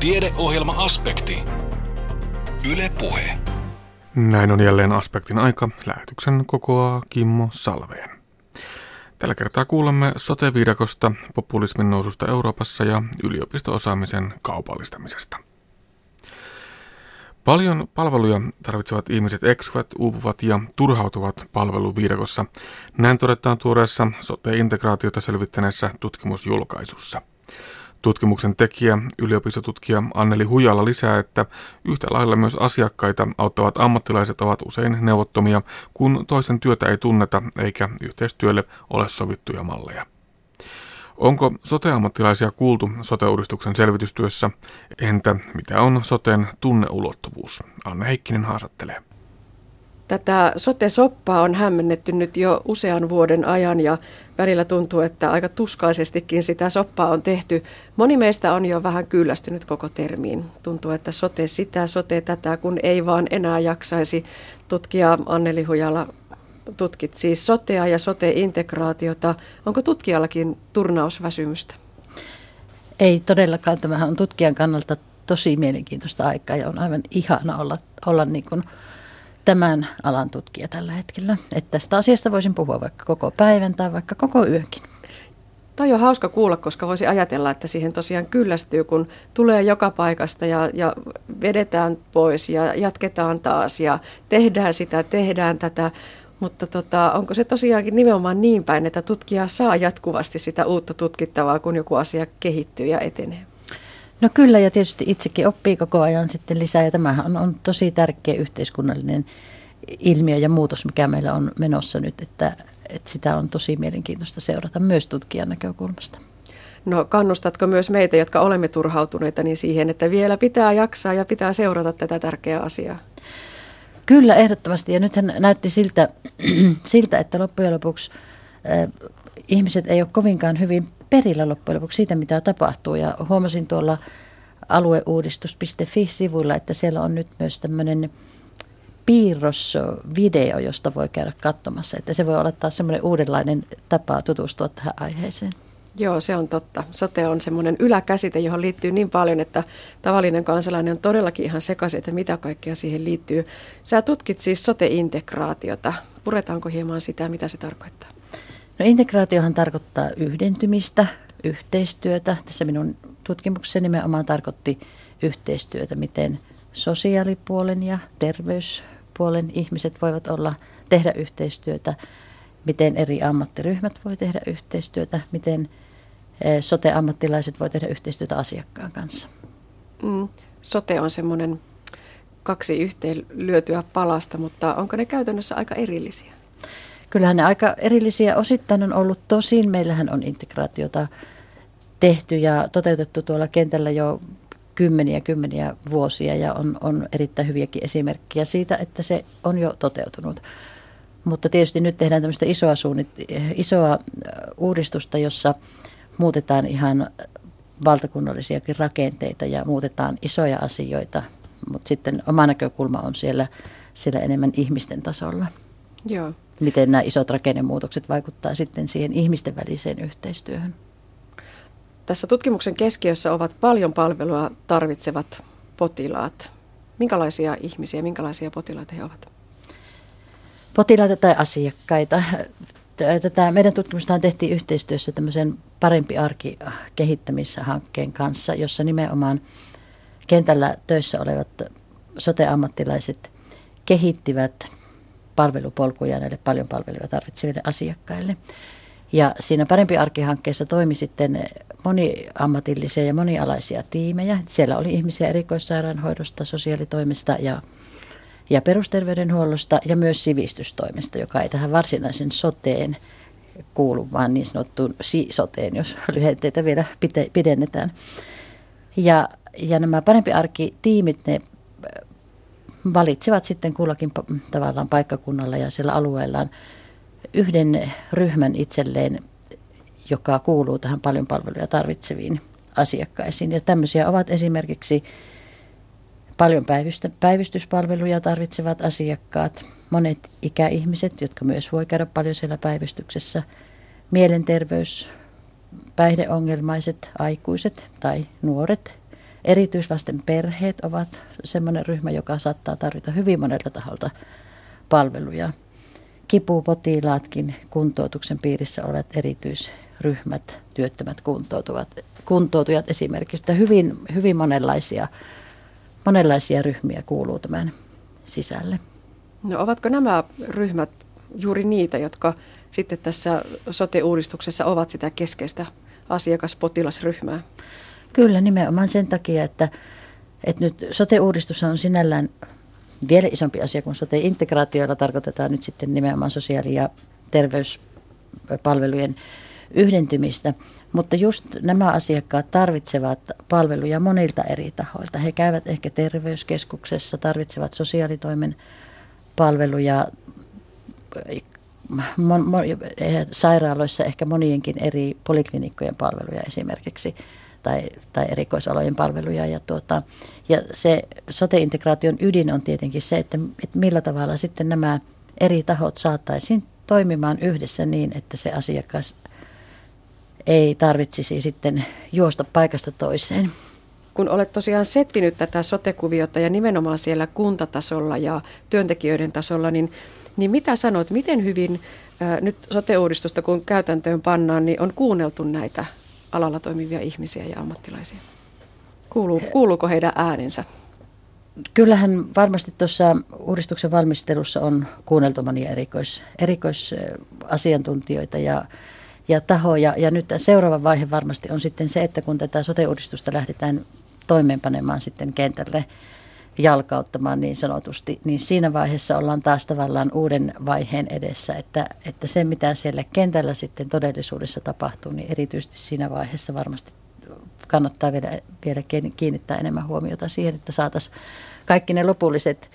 Tiedeohjelma-aspekti. Yle Puhe. Näin on jälleen aspektin aika. Lähetyksen kokoaa Kimmo Salveen. Tällä kertaa kuulemme sote-viidakosta, populismin noususta Euroopassa ja yliopisto-osaamisen kaupallistamisesta. Paljon palveluja tarvitsevat ihmiset eksyvät, uupuvat ja turhautuvat palveluviidakossa. Näin todetaan tuoreessa sote-integraatiota selvittäneessä tutkimusjulkaisussa. Tutkimuksen tekijä, yliopistotutkija Anneli Hujala lisää, että yhtä lailla myös asiakkaita auttavat ammattilaiset ovat usein neuvottomia, kun toisen työtä ei tunneta eikä yhteistyölle ole sovittuja malleja. Onko sote-ammattilaisia kuultu sote-uudistuksen selvitystyössä? Entä mitä on soten tunneulottuvuus? Anne Heikkinen haastattelee. Tätä sote-soppaa on hämmennetty nyt jo usean vuoden ajan ja välillä tuntuu, että aika tuskaisestikin sitä soppaa on tehty. Moni meistä on jo vähän kyllästynyt koko termiin. Tuntuu, että sote sitä, sote tätä, kun ei vaan enää jaksaisi. Tutkija Anneli Hujala tutkit siis sotea ja sote-integraatiota. Onko tutkijallakin turnausväsymystä? Ei todellakaan. Tämähän on tutkijan kannalta tosi mielenkiintoista aikaa ja on aivan ihana olla, olla niin kuin tämän alan tutkija tällä hetkellä. Että tästä asiasta voisin puhua vaikka koko päivän tai vaikka koko yönkin. Toi on hauska kuulla, koska voisi ajatella, että siihen tosiaan kyllästyy, kun tulee joka paikasta ja, ja vedetään pois ja jatketaan taas ja tehdään sitä, tehdään tätä. Mutta tota, onko se tosiaankin nimenomaan niin päin, että tutkija saa jatkuvasti sitä uutta tutkittavaa, kun joku asia kehittyy ja etenee? No kyllä, ja tietysti itsekin oppii koko ajan sitten lisää, ja tämähän on, on tosi tärkeä yhteiskunnallinen ilmiö ja muutos, mikä meillä on menossa nyt, että, että sitä on tosi mielenkiintoista seurata myös tutkijan näkökulmasta. No kannustatko myös meitä, jotka olemme turhautuneita, niin siihen, että vielä pitää jaksaa ja pitää seurata tätä tärkeää asiaa? Kyllä, ehdottomasti. Ja nythän näytti siltä, siltä että loppujen lopuksi äh, ihmiset ei ole kovinkaan hyvin perillä loppujen lopuksi siitä, mitä tapahtuu. Ja huomasin tuolla alueuudistus.fi-sivuilla, että siellä on nyt myös tämmöinen piirrosvideo, josta voi käydä katsomassa. Että se voi olla taas semmoinen uudenlainen tapa tutustua tähän aiheeseen. Joo, se on totta. Sote on semmoinen yläkäsite, johon liittyy niin paljon, että tavallinen kansalainen on todellakin ihan sekaisin, että mitä kaikkea siihen liittyy. Sä tutkit siis sote-integraatiota. Puretaanko hieman sitä, mitä se tarkoittaa? No integraatiohan tarkoittaa yhdentymistä, yhteistyötä. Tässä minun tutkimukseni nimenomaan tarkoitti yhteistyötä, miten sosiaalipuolen ja terveyspuolen ihmiset voivat olla, tehdä yhteistyötä, miten eri ammattiryhmät voi tehdä yhteistyötä, miten eh, sote-ammattilaiset voi tehdä yhteistyötä asiakkaan kanssa. Mm, sote on semmoinen kaksi yhteen lyötyä palasta, mutta onko ne käytännössä aika erillisiä? Kyllähän ne aika erillisiä osittain on ollut tosin. Meillähän on integraatiota tehty ja toteutettu tuolla kentällä jo kymmeniä kymmeniä vuosia ja on, on erittäin hyviäkin esimerkkejä siitä, että se on jo toteutunut. Mutta tietysti nyt tehdään tämmöistä isoa, suunnit, isoa uudistusta, jossa muutetaan ihan valtakunnallisiakin rakenteita ja muutetaan isoja asioita, mutta sitten oma näkökulma on siellä, siellä enemmän ihmisten tasolla. Joo miten nämä isot rakennemuutokset vaikuttaa sitten siihen ihmisten väliseen yhteistyöhön. Tässä tutkimuksen keskiössä ovat paljon palvelua tarvitsevat potilaat. Minkälaisia ihmisiä, minkälaisia potilaita he ovat? Potilaita tai asiakkaita. Tätä meidän tutkimusta tehtiin yhteistyössä tämmöisen parempi arki kehittämishankkeen kanssa, jossa nimenomaan kentällä töissä olevat sote-ammattilaiset kehittivät palvelupolkuja näille paljon palveluja tarvitseville asiakkaille. Ja siinä Parempi arkihankkeessa toimi sitten moniammatillisia ja monialaisia tiimejä. Siellä oli ihmisiä erikoissairaanhoidosta, sosiaalitoimesta ja, ja perusterveydenhuollosta ja myös sivistystoimesta, joka ei tähän varsinaisen soteen kuulu, vaan niin sanottuun si-soteen, jos lyhenteitä vielä pidennetään. Ja, ja nämä Parempi arki-tiimit, ne valitsevat sitten kullakin tavallaan paikkakunnalla ja siellä alueellaan yhden ryhmän itselleen, joka kuuluu tähän paljon palveluja tarvitseviin asiakkaisiin. Ja tämmöisiä ovat esimerkiksi paljon päivystyspalveluja tarvitsevat asiakkaat, monet ikäihmiset, jotka myös voi käydä paljon siellä päivystyksessä, mielenterveys, päihdeongelmaiset aikuiset tai nuoret, Erityislasten perheet ovat sellainen ryhmä, joka saattaa tarvita hyvin monelta taholta palveluja. Kipupotilaatkin kuntoutuksen piirissä olevat erityisryhmät, työttömät kuntoutuvat, kuntoutujat esimerkiksi. Hyvin, hyvin monenlaisia, monenlaisia ryhmiä kuuluu tämän sisälle. No ovatko nämä ryhmät juuri niitä, jotka sitten tässä sote-uudistuksessa ovat sitä keskeistä asiakaspotilasryhmää? Kyllä, nimenomaan sen takia, että, että nyt sote-uudistus on sinällään vielä isompi asia kuin sote-integraatioilla tarkoitetaan nyt sitten nimenomaan sosiaali- ja terveyspalvelujen yhdentymistä. Mutta just nämä asiakkaat tarvitsevat palveluja monilta eri tahoilta. He käyvät ehkä terveyskeskuksessa, tarvitsevat sosiaalitoimen palveluja, mon, mon, sairaaloissa ehkä monienkin eri poliklinikkojen palveluja esimerkiksi tai, tai erikoisalojen palveluja. Ja, tuota, ja se sote-integraation ydin on tietenkin se, että, että millä tavalla sitten nämä eri tahot saataisiin toimimaan yhdessä niin, että se asiakas ei tarvitsisi sitten juosta paikasta toiseen. Kun olet tosiaan setvinyt tätä sotekuviota ja nimenomaan siellä kuntatasolla ja työntekijöiden tasolla, niin, niin mitä sanot, miten hyvin ää, nyt sote-uudistusta kun käytäntöön pannaan, niin on kuunneltu näitä alalla toimivia ihmisiä ja ammattilaisia? Kuuluu, kuuluuko heidän äänensä? Kyllähän varmasti tuossa uudistuksen valmistelussa on kuunneltu monia erikois, erikoisasiantuntijoita ja, ja tahoja. Ja nyt seuraava vaihe varmasti on sitten se, että kun tätä sote-uudistusta lähdetään toimeenpanemaan sitten kentälle jalkauttamaan niin sanotusti, niin siinä vaiheessa ollaan taas tavallaan uuden vaiheen edessä, että, että se mitä siellä kentällä sitten todellisuudessa tapahtuu, niin erityisesti siinä vaiheessa varmasti kannattaa vielä, vielä kiinnittää enemmän huomiota siihen, että saataisiin kaikki ne lopulliset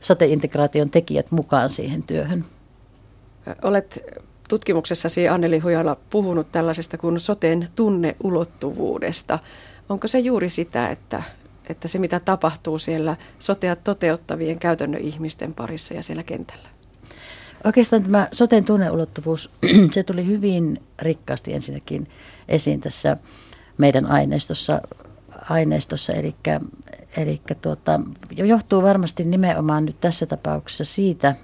sote-integraation tekijät mukaan siihen työhön. Olet tutkimuksessasi Anneli Hujala puhunut tällaisesta kuin soten tunneulottuvuudesta. Onko se juuri sitä, että, että se mitä tapahtuu siellä sotea toteuttavien käytännön ihmisten parissa ja siellä kentällä? Oikeastaan tämä soten tunneulottuvuus, se tuli hyvin rikkaasti ensinnäkin esiin tässä meidän aineistossa, aineistossa eli, eli tuota, johtuu varmasti nimenomaan nyt tässä tapauksessa siitä,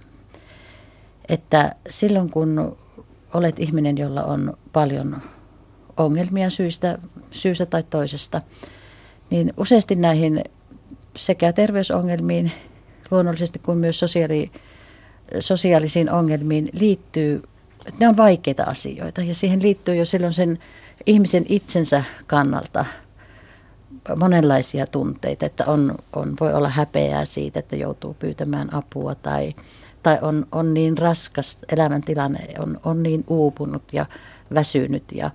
että silloin kun olet ihminen, jolla on paljon ongelmia syystä, syystä tai toisesta, niin useasti näihin sekä terveysongelmiin luonnollisesti kuin myös sosiaali, sosiaalisiin ongelmiin liittyy, että ne on vaikeita asioita ja siihen liittyy jo silloin sen ihmisen itsensä kannalta monenlaisia tunteita, että on, on, voi olla häpeää siitä, että joutuu pyytämään apua tai, tai on, on niin raskas elämäntilanne, on, on niin uupunut ja väsynyt. Ja,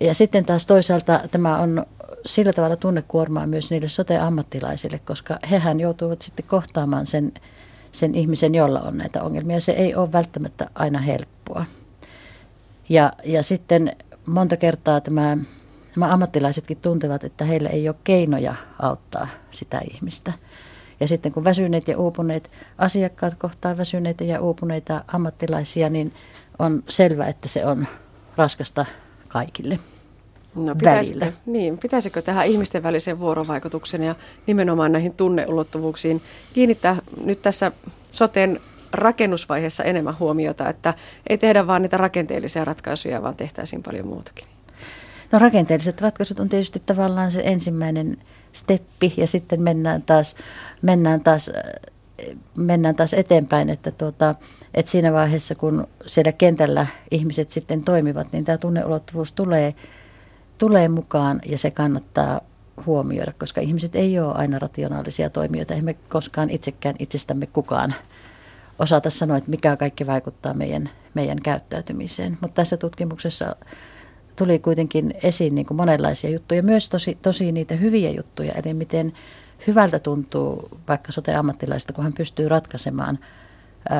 ja sitten taas toisaalta tämä on sillä tavalla tunnekuormaa myös niille sote-ammattilaisille, koska hehän joutuvat sitten kohtaamaan sen, sen ihmisen, jolla on näitä ongelmia. Se ei ole välttämättä aina helppoa. Ja, ja sitten monta kertaa tämä, nämä ammattilaisetkin tuntevat, että heillä ei ole keinoja auttaa sitä ihmistä. Ja sitten kun väsyneet ja uupuneet asiakkaat kohtaa väsyneitä ja uupuneita ammattilaisia, niin on selvää, että se on raskasta kaikille. No, pitäisikö, niin, pitäisikö tähän ihmisten välisen vuorovaikutuksen ja nimenomaan näihin tunneulottuvuuksiin kiinnittää nyt tässä soten rakennusvaiheessa enemmän huomiota, että ei tehdä vain niitä rakenteellisia ratkaisuja, vaan tehtäisiin paljon muutakin? No rakenteelliset ratkaisut on tietysti tavallaan se ensimmäinen steppi ja sitten mennään taas, mennään taas, mennään taas eteenpäin, että, tuota, että siinä vaiheessa kun siellä kentällä ihmiset sitten toimivat, niin tämä tunneulottuvuus tulee, tulee mukaan ja se kannattaa huomioida, koska ihmiset ei ole aina rationaalisia toimijoita, emme koskaan itsekään itsestämme kukaan osata sanoa, että mikä kaikki vaikuttaa meidän, meidän käyttäytymiseen. Mutta tässä tutkimuksessa tuli kuitenkin esiin niin kuin monenlaisia juttuja, myös tosi, tosi niitä hyviä juttuja, eli miten hyvältä tuntuu vaikka sote-ammattilaista, kun hän pystyy ratkaisemaan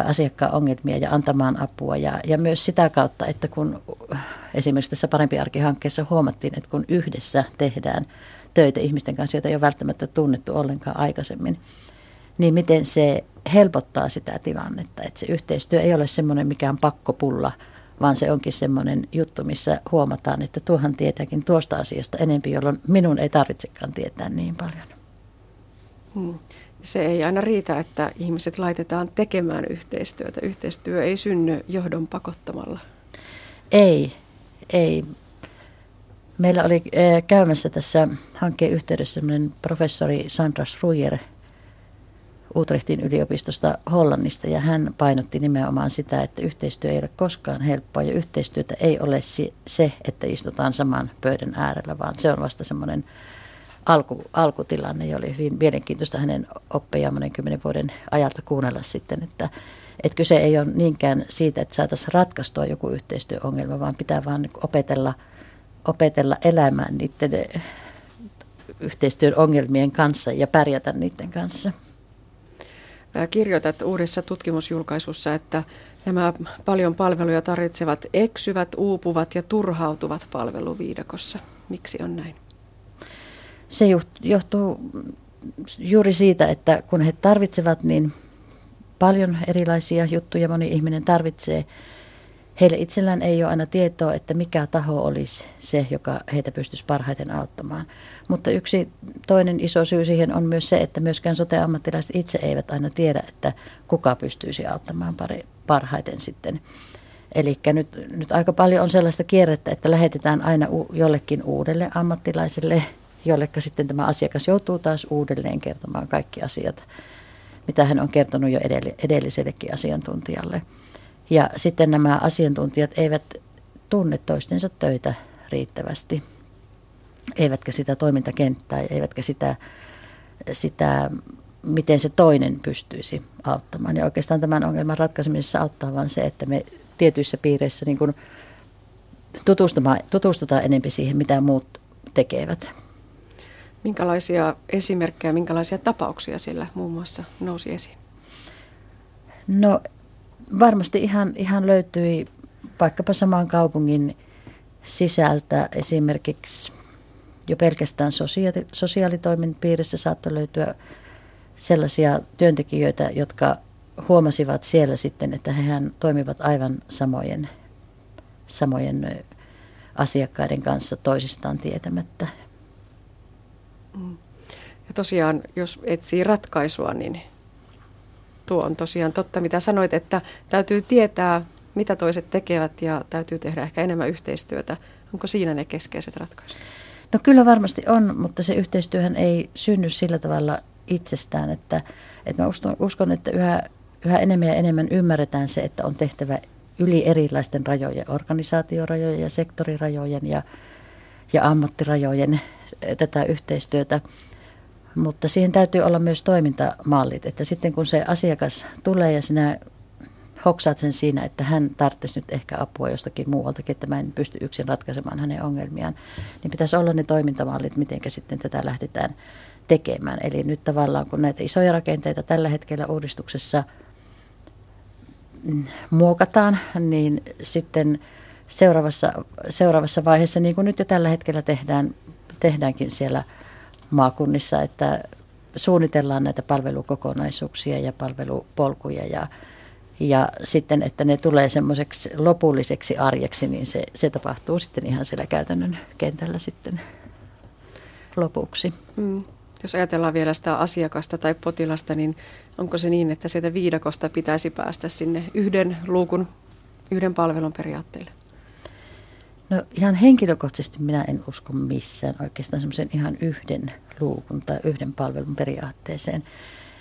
asiakkaan ongelmia ja antamaan apua. Ja, ja myös sitä kautta, että kun esimerkiksi tässä Parempi arki-hankkeessa huomattiin, että kun yhdessä tehdään töitä ihmisten kanssa, joita ei ole välttämättä tunnettu ollenkaan aikaisemmin, niin miten se helpottaa sitä tilannetta, että se yhteistyö ei ole semmoinen mikään pakkopulla, vaan se onkin semmoinen juttu, missä huomataan, että tuohan tietääkin tuosta asiasta enempi, jolloin minun ei tarvitsekaan tietää niin paljon. Hmm. Se ei aina riitä, että ihmiset laitetaan tekemään yhteistyötä. Yhteistyö ei synny johdon pakottamalla. Ei, ei. Meillä oli eh, käymässä tässä hankkeen yhteydessä professori Sandra Schruyer Utrechtin yliopistosta Hollannista ja hän painotti nimenomaan sitä, että yhteistyö ei ole koskaan helppoa ja yhteistyötä ei ole se, että istutaan saman pöydän äärellä, vaan se on vasta semmoinen alku, alkutilanne ja oli hyvin mielenkiintoista hänen oppejaan monen kymmenen vuoden ajalta kuunnella sitten, että, että kyse ei ole niinkään siitä, että saataisiin ratkaistua joku yhteistyöongelma, vaan pitää vaan opetella, opetella elämään niiden yhteistyön ongelmien kanssa ja pärjätä niiden kanssa. Kirjoitat uudessa tutkimusjulkaisussa, että nämä paljon palveluja tarvitsevat eksyvät, uupuvat ja turhautuvat palveluviidakossa. Miksi on näin? Se johtuu juuri siitä, että kun he tarvitsevat niin paljon erilaisia juttuja, moni ihminen tarvitsee, heille itsellään ei ole aina tietoa, että mikä taho olisi se, joka heitä pystyisi parhaiten auttamaan. Mutta yksi toinen iso syy siihen on myös se, että myöskään sote-ammattilaiset itse eivät aina tiedä, että kuka pystyisi auttamaan parhaiten sitten. Eli nyt, nyt aika paljon on sellaista kierrettä, että lähetetään aina jollekin uudelle ammattilaiselle, jollekka sitten tämä asiakas joutuu taas uudelleen kertomaan kaikki asiat, mitä hän on kertonut jo edellisellekin asiantuntijalle. Ja sitten nämä asiantuntijat eivät tunne toistensa töitä riittävästi, eivätkä sitä toimintakenttää, eivätkä sitä, sitä miten se toinen pystyisi auttamaan. Ja oikeastaan tämän ongelman ratkaisemisessa auttaa vain se, että me tietyissä piireissä niin tutustutaan, tutustutaan enemmän siihen, mitä muut tekevät. Minkälaisia esimerkkejä, minkälaisia tapauksia sillä muun muassa nousi esiin? No varmasti ihan, ihan löytyi vaikkapa saman kaupungin sisältä esimerkiksi jo pelkästään sosiaali, sosiaalitoimen piirissä saattoi löytyä sellaisia työntekijöitä, jotka huomasivat siellä sitten, että hehän toimivat aivan samojen, samojen asiakkaiden kanssa toisistaan tietämättä. Ja tosiaan, jos etsii ratkaisua, niin tuo on tosiaan totta, mitä sanoit, että täytyy tietää, mitä toiset tekevät ja täytyy tehdä ehkä enemmän yhteistyötä. Onko siinä ne keskeiset ratkaisut? No kyllä varmasti on, mutta se yhteistyöhän ei synny sillä tavalla itsestään, että, että mä uskon että yhä, yhä enemmän ja enemmän ymmärretään se, että on tehtävä yli erilaisten rajojen, organisaatiorajojen ja sektorirajojen ja, ja ammattirajojen tätä yhteistyötä. Mutta siihen täytyy olla myös toimintamallit, että sitten kun se asiakas tulee ja sinä hoksaat sen siinä, että hän tarvitsisi nyt ehkä apua jostakin muualtakin, että mä en pysty yksin ratkaisemaan hänen ongelmiaan, niin pitäisi olla ne toimintamallit, miten sitten tätä lähdetään tekemään. Eli nyt tavallaan kun näitä isoja rakenteita tällä hetkellä uudistuksessa mm, muokataan, niin sitten seuraavassa, seuraavassa vaiheessa, niin kuin nyt jo tällä hetkellä tehdään, tehdäänkin siellä maakunnissa, että suunnitellaan näitä palvelukokonaisuuksia ja palvelupolkuja ja, ja sitten, että ne tulee semmoiseksi lopulliseksi arjeksi, niin se, se tapahtuu sitten ihan siellä käytännön kentällä sitten lopuksi. Mm. Jos ajatellaan vielä sitä asiakasta tai potilasta, niin onko se niin, että sieltä viidakosta pitäisi päästä sinne yhden luukun, yhden palvelun periaatteelle? No ihan henkilökohtaisesti minä en usko missään oikeastaan semmoisen ihan yhden luukun tai yhden palvelun periaatteeseen.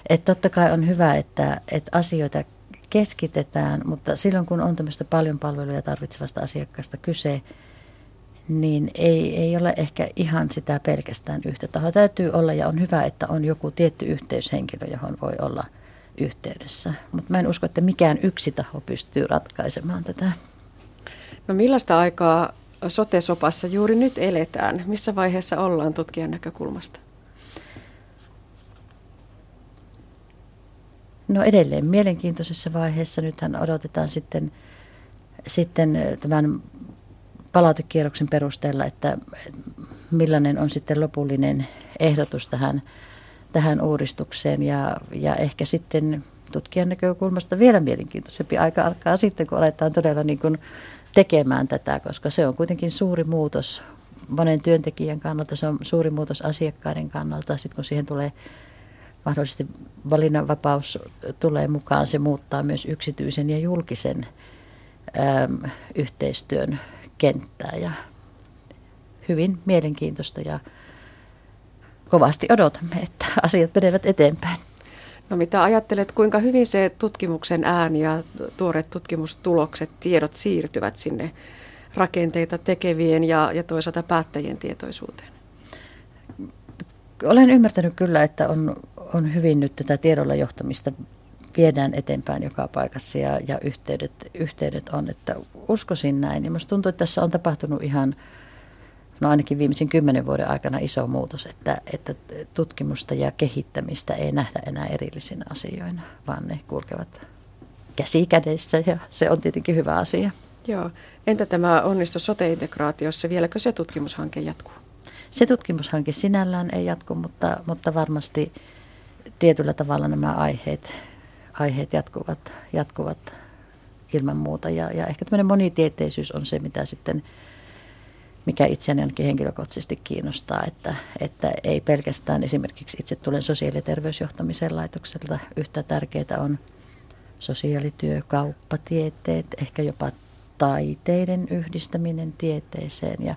Että totta kai on hyvä, että, että asioita keskitetään, mutta silloin kun on tämmöistä paljon palveluja tarvitsevasta asiakkaasta kyse, niin ei, ei ole ehkä ihan sitä pelkästään yhtä tahoa. Täytyy olla ja on hyvä, että on joku tietty yhteyshenkilö, johon voi olla yhteydessä. Mutta mä en usko, että mikään yksi taho pystyy ratkaisemaan tätä. No millaista aikaa sote-sopassa juuri nyt eletään? Missä vaiheessa ollaan tutkijan näkökulmasta? No edelleen mielenkiintoisessa vaiheessa. Nythän odotetaan sitten, sitten tämän palautekierroksen perusteella, että millainen on sitten lopullinen ehdotus tähän, tähän uudistukseen. Ja, ja ehkä sitten tutkijan näkökulmasta vielä mielenkiintoisempi aika alkaa sitten, kun aletaan todella niin kuin tekemään tätä, koska se on kuitenkin suuri muutos monen työntekijän kannalta, se on suuri muutos asiakkaiden kannalta. Sitten kun siihen tulee mahdollisesti valinnanvapaus tulee mukaan, se muuttaa myös yksityisen ja julkisen äm, yhteistyön kenttää ja hyvin mielenkiintoista ja kovasti odotamme, että asiat menevät eteenpäin. No mitä ajattelet, kuinka hyvin se tutkimuksen ääni ja tuoreet tutkimustulokset, tiedot siirtyvät sinne rakenteita tekevien ja, ja toisaalta päättäjien tietoisuuteen? Olen ymmärtänyt kyllä, että on, on hyvin nyt tätä tiedolla johtamista viedään eteenpäin joka paikassa ja, ja yhteydet, yhteydet on, että uskoisin näin. Minusta tuntuu, että tässä on tapahtunut ihan, no ainakin viimeisen kymmenen vuoden aikana iso muutos, että, että tutkimusta ja kehittämistä ei nähdä enää erillisinä asioina, vaan ne kulkevat käsi kädessä ja se on tietenkin hyvä asia. Joo. Entä tämä onnistu sote-integraatiossa? Vieläkö se tutkimushanke jatkuu? Se tutkimushanke sinällään ei jatku, mutta, mutta varmasti tietyllä tavalla nämä aiheet, aiheet jatkuvat, jatkuvat ilman muuta. Ja, ja ehkä tämmöinen monitieteisyys on se, mitä sitten, mikä itseäni ainakin henkilökohtaisesti kiinnostaa, että, että ei pelkästään esimerkiksi itse tulen sosiaali- ja terveysjohtamisen laitokselta. Yhtä tärkeää on sosiaalityö, kauppatieteet, ehkä jopa taiteiden yhdistäminen tieteeseen ja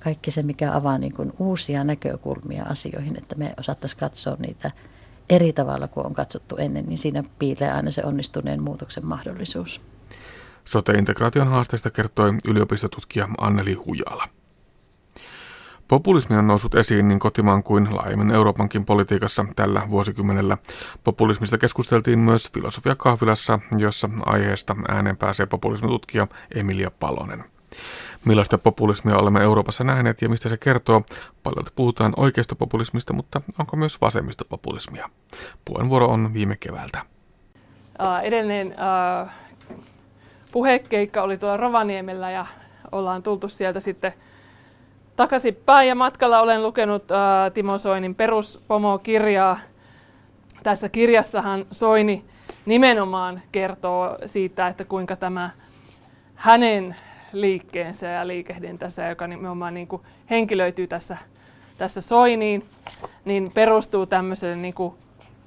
kaikki se, mikä avaa niin kuin uusia näkökulmia asioihin, että me osattaisiin katsoa niitä eri tavalla kuin on katsottu ennen, niin siinä piilee aina se onnistuneen muutoksen mahdollisuus. Sote-integraation haasteista kertoi yliopistotutkija Anneli Hujala. Populismi on noussut esiin niin kotimaan kuin laajemmin Euroopankin politiikassa tällä vuosikymmenellä. Populismista keskusteltiin myös Filosofia kahvilassa, jossa aiheesta ääneen pääsee populismitutkija Emilia Palonen. Millaista populismia olemme Euroopassa nähneet ja mistä se kertoo? Paljon puhutaan oikeistopopulismista, mutta onko myös vasemmistopopulismia? Puheenvuoro on viime keväältä. Uh, uh, puhekeikka oli tuolla Rovaniemellä ja ollaan tultu sieltä sitten takaisinpäin ja matkalla olen lukenut äh, Timo Soinin peruspomo-kirjaa. Tässä kirjassahan Soini nimenomaan kertoo siitä, että kuinka tämä hänen liikkeensä ja liikehdintänsä, joka nimenomaan niin kuin henkilöityy tässä, tässä Soiniin, niin perustuu tämmöiselle niin kuin,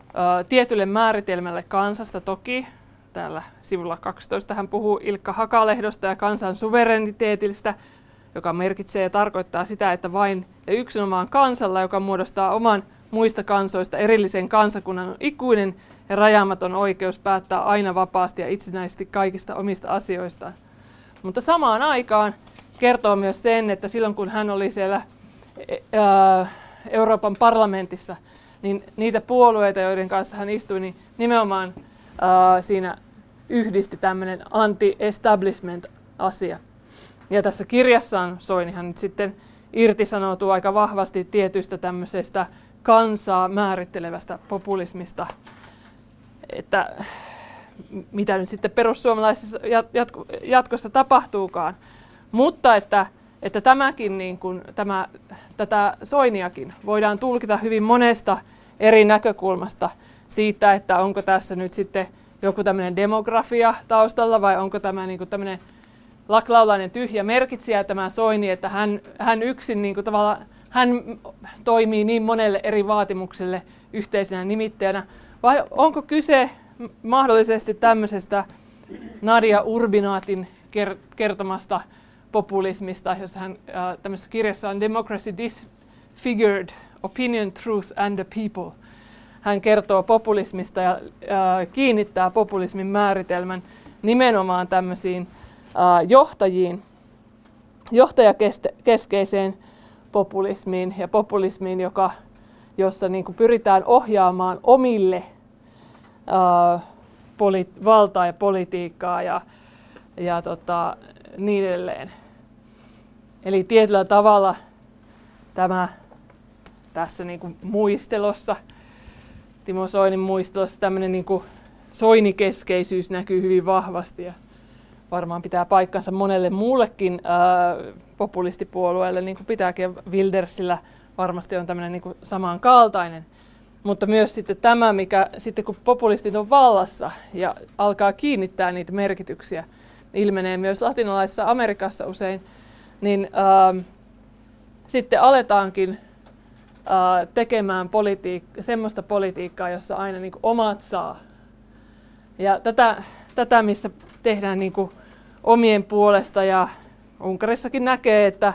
ä, tietylle määritelmälle kansasta toki. Täällä sivulla 12 hän puhuu Ilkka Hakalehdosta ja kansan suvereniteetistä – joka merkitsee ja tarkoittaa sitä, että vain ja yksinomaan kansalla, joka muodostaa oman muista kansoista erillisen kansakunnan, on ikuinen ja rajaamaton oikeus päättää aina vapaasti ja itsenäisesti kaikista omista asioistaan. Mutta samaan aikaan kertoo myös sen, että silloin kun hän oli siellä Euroopan parlamentissa, niin niitä puolueita, joiden kanssa hän istui, niin nimenomaan siinä yhdisti tämmöinen anti-establishment-asia. Ja tässä kirjassaan Soinihan nyt sitten irtisanoutuu aika vahvasti tietystä tämmöisestä kansaa määrittelevästä populismista, että mitä nyt sitten perussuomalaisissa jatkossa tapahtuukaan. Mutta että, että tämäkin, niin kuin, tämä, tätä Soiniakin voidaan tulkita hyvin monesta eri näkökulmasta siitä, että onko tässä nyt sitten joku tämmöinen demografia taustalla vai onko tämä niin kuin tämmöinen laklaulainen tyhjä merkitsijä tämä Soini, että hän, hän yksin niin kuin tavallaan, hän toimii niin monelle eri vaatimukselle yhteisenä nimittäjänä, vai onko kyse mahdollisesti tämmöisestä Nadia Urbinaatin kertomasta populismista, jossa hän äh, tämmöisessä kirjassa on Democracy Disfigured, Opinion, Truth and the People. Hän kertoo populismista ja kiinnittää populismin määritelmän nimenomaan tämmöisiin johtajiin, johtajakeskeiseen populismiin ja populismiin, joka, jossa niin kuin pyritään ohjaamaan omille ää, poli- valtaa ja politiikkaa ja, ja tota, niin edelleen. Eli tietyllä tavalla tämä tässä niin kuin muistelossa, Timo Soinin muistelossa tämmöinen niin kuin soinikeskeisyys näkyy hyvin vahvasti. Ja varmaan pitää paikkansa monelle muullekin ää, populistipuolueelle, niin kuin pitääkin. Wildersillä varmasti on tämmöinen niin samankaltainen. mutta myös sitten tämä, mikä sitten kun populistit on vallassa ja alkaa kiinnittää niitä merkityksiä, ilmenee myös latinalaisessa Amerikassa usein, niin äh, sitten aletaankin äh, tekemään politiik- semmoista politiikkaa, jossa aina niin omat saa. Ja tätä, tätä missä tehdään niin omien puolesta ja Unkarissakin näkee, että,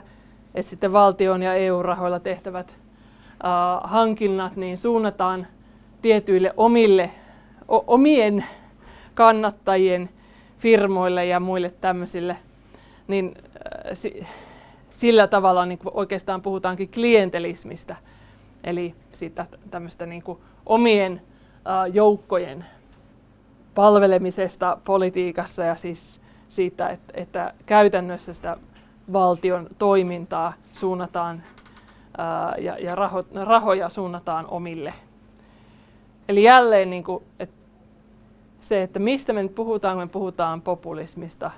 että sitten valtion ja EU-rahoilla tehtävät äh, hankinnat niin suunnataan tietyille omille, o, omien kannattajien firmoille ja muille tämmöisille, niin äh, si, sillä tavalla niin oikeastaan puhutaankin klientelismistä, eli siitä tämmöistä niin kuin omien joukkojen palvelemisesta politiikassa ja siis siitä, että, että käytännössä sitä valtion toimintaa suunnataan ja, ja raho, rahoja suunnataan omille. Eli jälleen niin kuin, että se, että mistä me nyt puhutaan, kun me puhutaan populismista,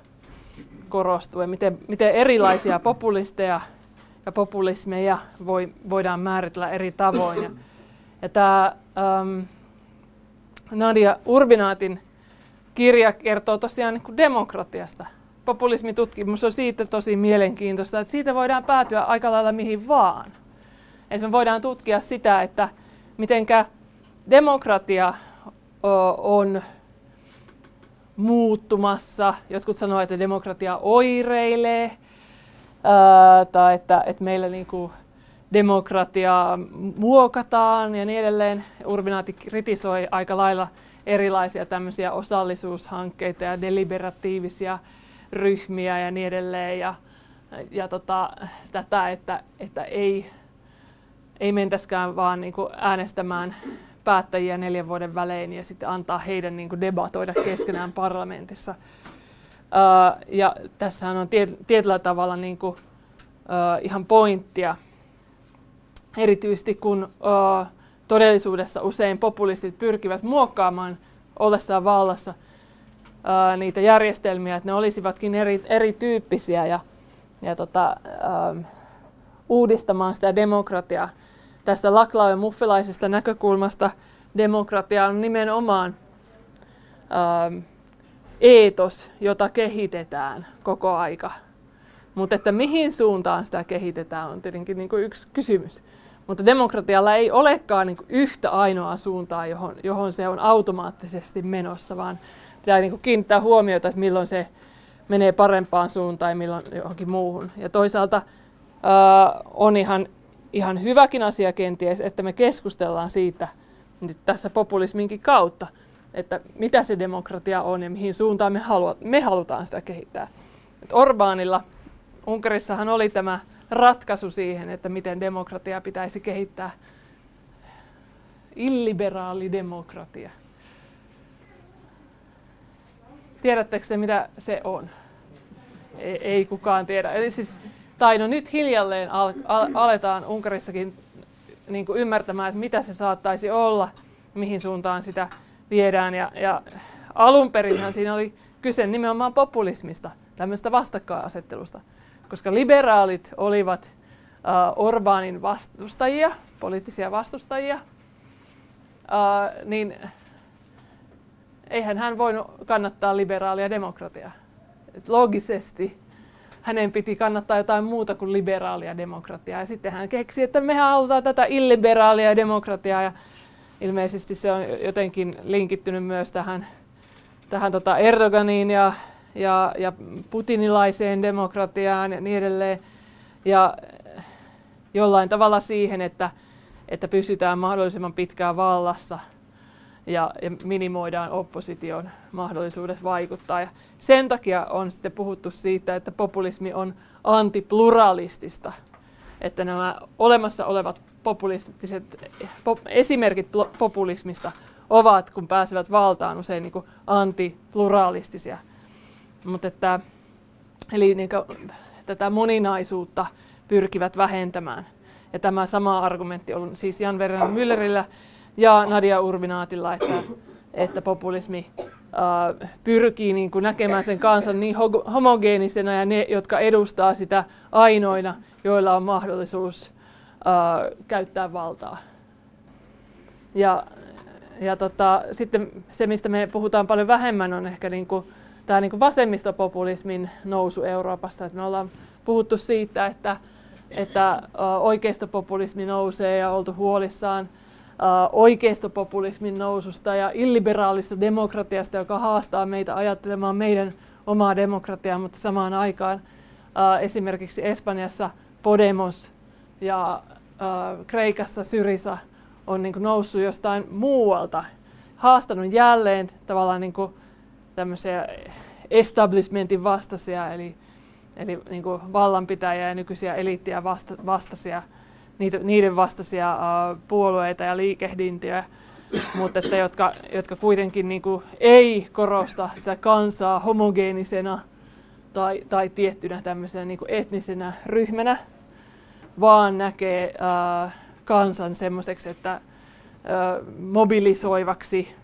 korostuu ja miten, miten erilaisia populisteja ja populismeja voi, voidaan määritellä eri tavoin. Ja, ja tämä ähm, Nadia Urbinaatin kirja kertoo tosiaan niin kuin demokratiasta. Populismitutkimus on siitä tosi mielenkiintoista, että siitä voidaan päätyä aika lailla mihin vaan. Että me voidaan tutkia sitä, että mitenkä demokratia on muuttumassa. Jotkut sanoo, että demokratia oireilee, ää, tai että, että meillä niin kuin demokratiaa muokataan ja niin edelleen. Urbinaati kritisoi aika lailla erilaisia tämmöisiä osallisuushankkeita ja deliberatiivisia ryhmiä ja niin edelleen. Ja, ja tota, tätä, että, että ei, ei mentäskään vaan niin kuin äänestämään päättäjiä neljän vuoden välein ja sitten antaa heidän niin kuin debatoida keskenään parlamentissa. Uh, ja tässähän on tiet, tietyllä tavalla niin kuin, uh, ihan pointtia, erityisesti kun uh, todellisuudessa usein populistit pyrkivät muokkaamaan ollessaan vallassa ää, niitä järjestelmiä, että ne olisivatkin eri, erityyppisiä ja, ja tota, ää, uudistamaan sitä demokratiaa. Tästä Laklauen muffilaisesta näkökulmasta demokratia on nimenomaan ää, eetos, jota kehitetään koko aika. Mutta että mihin suuntaan sitä kehitetään on tietenkin niin kuin yksi kysymys. Mutta demokratialla ei olekaan niin yhtä ainoa suuntaa, johon, johon se on automaattisesti menossa, vaan pitää niin kiinnittää huomiota, että milloin se menee parempaan suuntaan ja milloin johonkin muuhun. Ja toisaalta ää, on ihan, ihan hyväkin asia kenties, että me keskustellaan siitä nyt tässä populisminkin kautta, että mitä se demokratia on ja mihin suuntaan me, halua, me halutaan sitä kehittää. Et Orbaanilla, Unkarissahan oli tämä ratkaisu siihen, että miten demokratia pitäisi kehittää. Illiberaali demokratia. Tiedättekö te, mitä se on? Ei, ei kukaan tiedä. Eli siis, tai no nyt hiljalleen al, al, aletaan Unkarissakin niin kuin ymmärtämään, että mitä se saattaisi olla, mihin suuntaan sitä viedään. Ja, ja alun perinhän siinä oli kyse nimenomaan populismista, tämmöistä vastakkainasettelusta koska liberaalit olivat uh, Orbánin vastustajia, poliittisia vastustajia, uh, niin eihän hän voinut kannattaa liberaalia demokratiaa. Logisesti hänen piti kannattaa jotain muuta kuin liberaalia demokratiaa. Ja sitten hän keksi, että me halutaan tätä illiberaalia demokratiaa. Ja ilmeisesti se on jotenkin linkittynyt myös tähän, tähän tota Erdoganiin ja ja, ja putinilaiseen demokratiaan ja niin edelleen. Ja jollain tavalla siihen, että, että pysytään mahdollisimman pitkään vallassa ja, ja minimoidaan opposition mahdollisuudessa vaikuttaa. Ja sen takia on sitten puhuttu siitä, että populismi on antipluralistista. Että nämä olemassa olevat populistiset pop, esimerkit populismista ovat, kun pääsevät valtaan, usein niin antipluralistisia. Mutta että, eli niin kuin, tätä moninaisuutta pyrkivät vähentämään. Ja tämä sama argumentti on siis Jan Verran Müllerillä ja Nadia Urbinaatilla, että, että populismi pyrkii niin kuin näkemään sen kansan niin homogeenisena ja ne, jotka edustaa sitä ainoina, joilla on mahdollisuus käyttää valtaa. Ja, ja tota, sitten se, mistä me puhutaan paljon vähemmän, on ehkä niin tämä niin vasemmistopopulismin nousu Euroopassa. Että me ollaan puhuttu siitä, että, että oikeistopopulismi nousee ja oltu huolissaan oikeistopopulismin noususta ja illiberaalista demokratiasta, joka haastaa meitä ajattelemaan meidän omaa demokratiaa, mutta samaan aikaan esimerkiksi Espanjassa Podemos ja Kreikassa Syrisa on niin kuin noussut jostain muualta, haastanut jälleen tavallaan niin kuin tämmöisiä establishmentin vastaisia, eli, eli niin kuin vallanpitäjiä ja nykyisiä eliittiä vasta, vastaisia, niitä, niiden vastaisia uh, puolueita ja liikehdintiä, mutta että jotka, jotka kuitenkin niin kuin ei korosta sitä kansaa homogeenisena tai, tai tiettynä tämmöisenä niin kuin etnisenä ryhmänä, vaan näkee uh, kansan semmoiseksi, että uh, mobilisoivaksi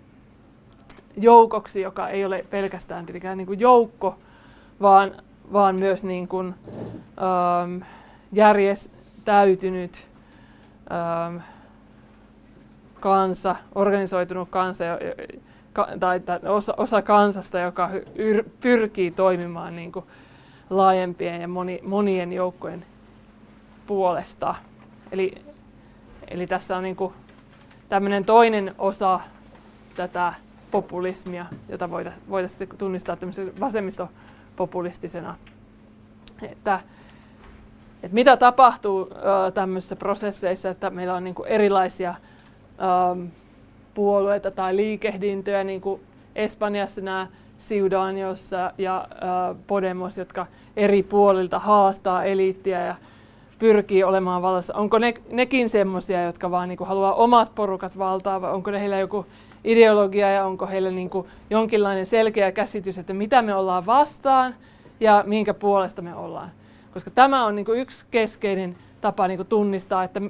joukoksi, joka ei ole pelkästään tietenkään niin kuin joukko, vaan, vaan myös niin kuin, ähm, järjestäytynyt ähm, kansa, organisoitunut kansa ka, tai, tai osa, osa kansasta, joka yr, pyrkii toimimaan niin kuin laajempien ja moni, monien joukkojen puolesta. Eli, eli tässä on niin kuin tämmöinen toinen osa tätä populismia, jota voitaisiin tunnistaa vasemmistopopulistisena. Että, että mitä tapahtuu tämmöisissä prosesseissa, että meillä on niin kuin erilaisia ähm, puolueita tai liikehdintöjä, niin kuin Espanjassa nämä Ciudadanos ja Podemos, jotka eri puolilta haastaa eliittiä ja pyrkii olemaan vallassa. Onko ne, nekin semmoisia, jotka vaan niin kuin haluaa omat porukat valtaa vai onko ne heillä joku ideologia ja onko heillä niin kuin jonkinlainen selkeä käsitys, että mitä me ollaan vastaan ja minkä puolesta me ollaan. Koska tämä on niin kuin yksi keskeinen tapa niin kuin tunnistaa, että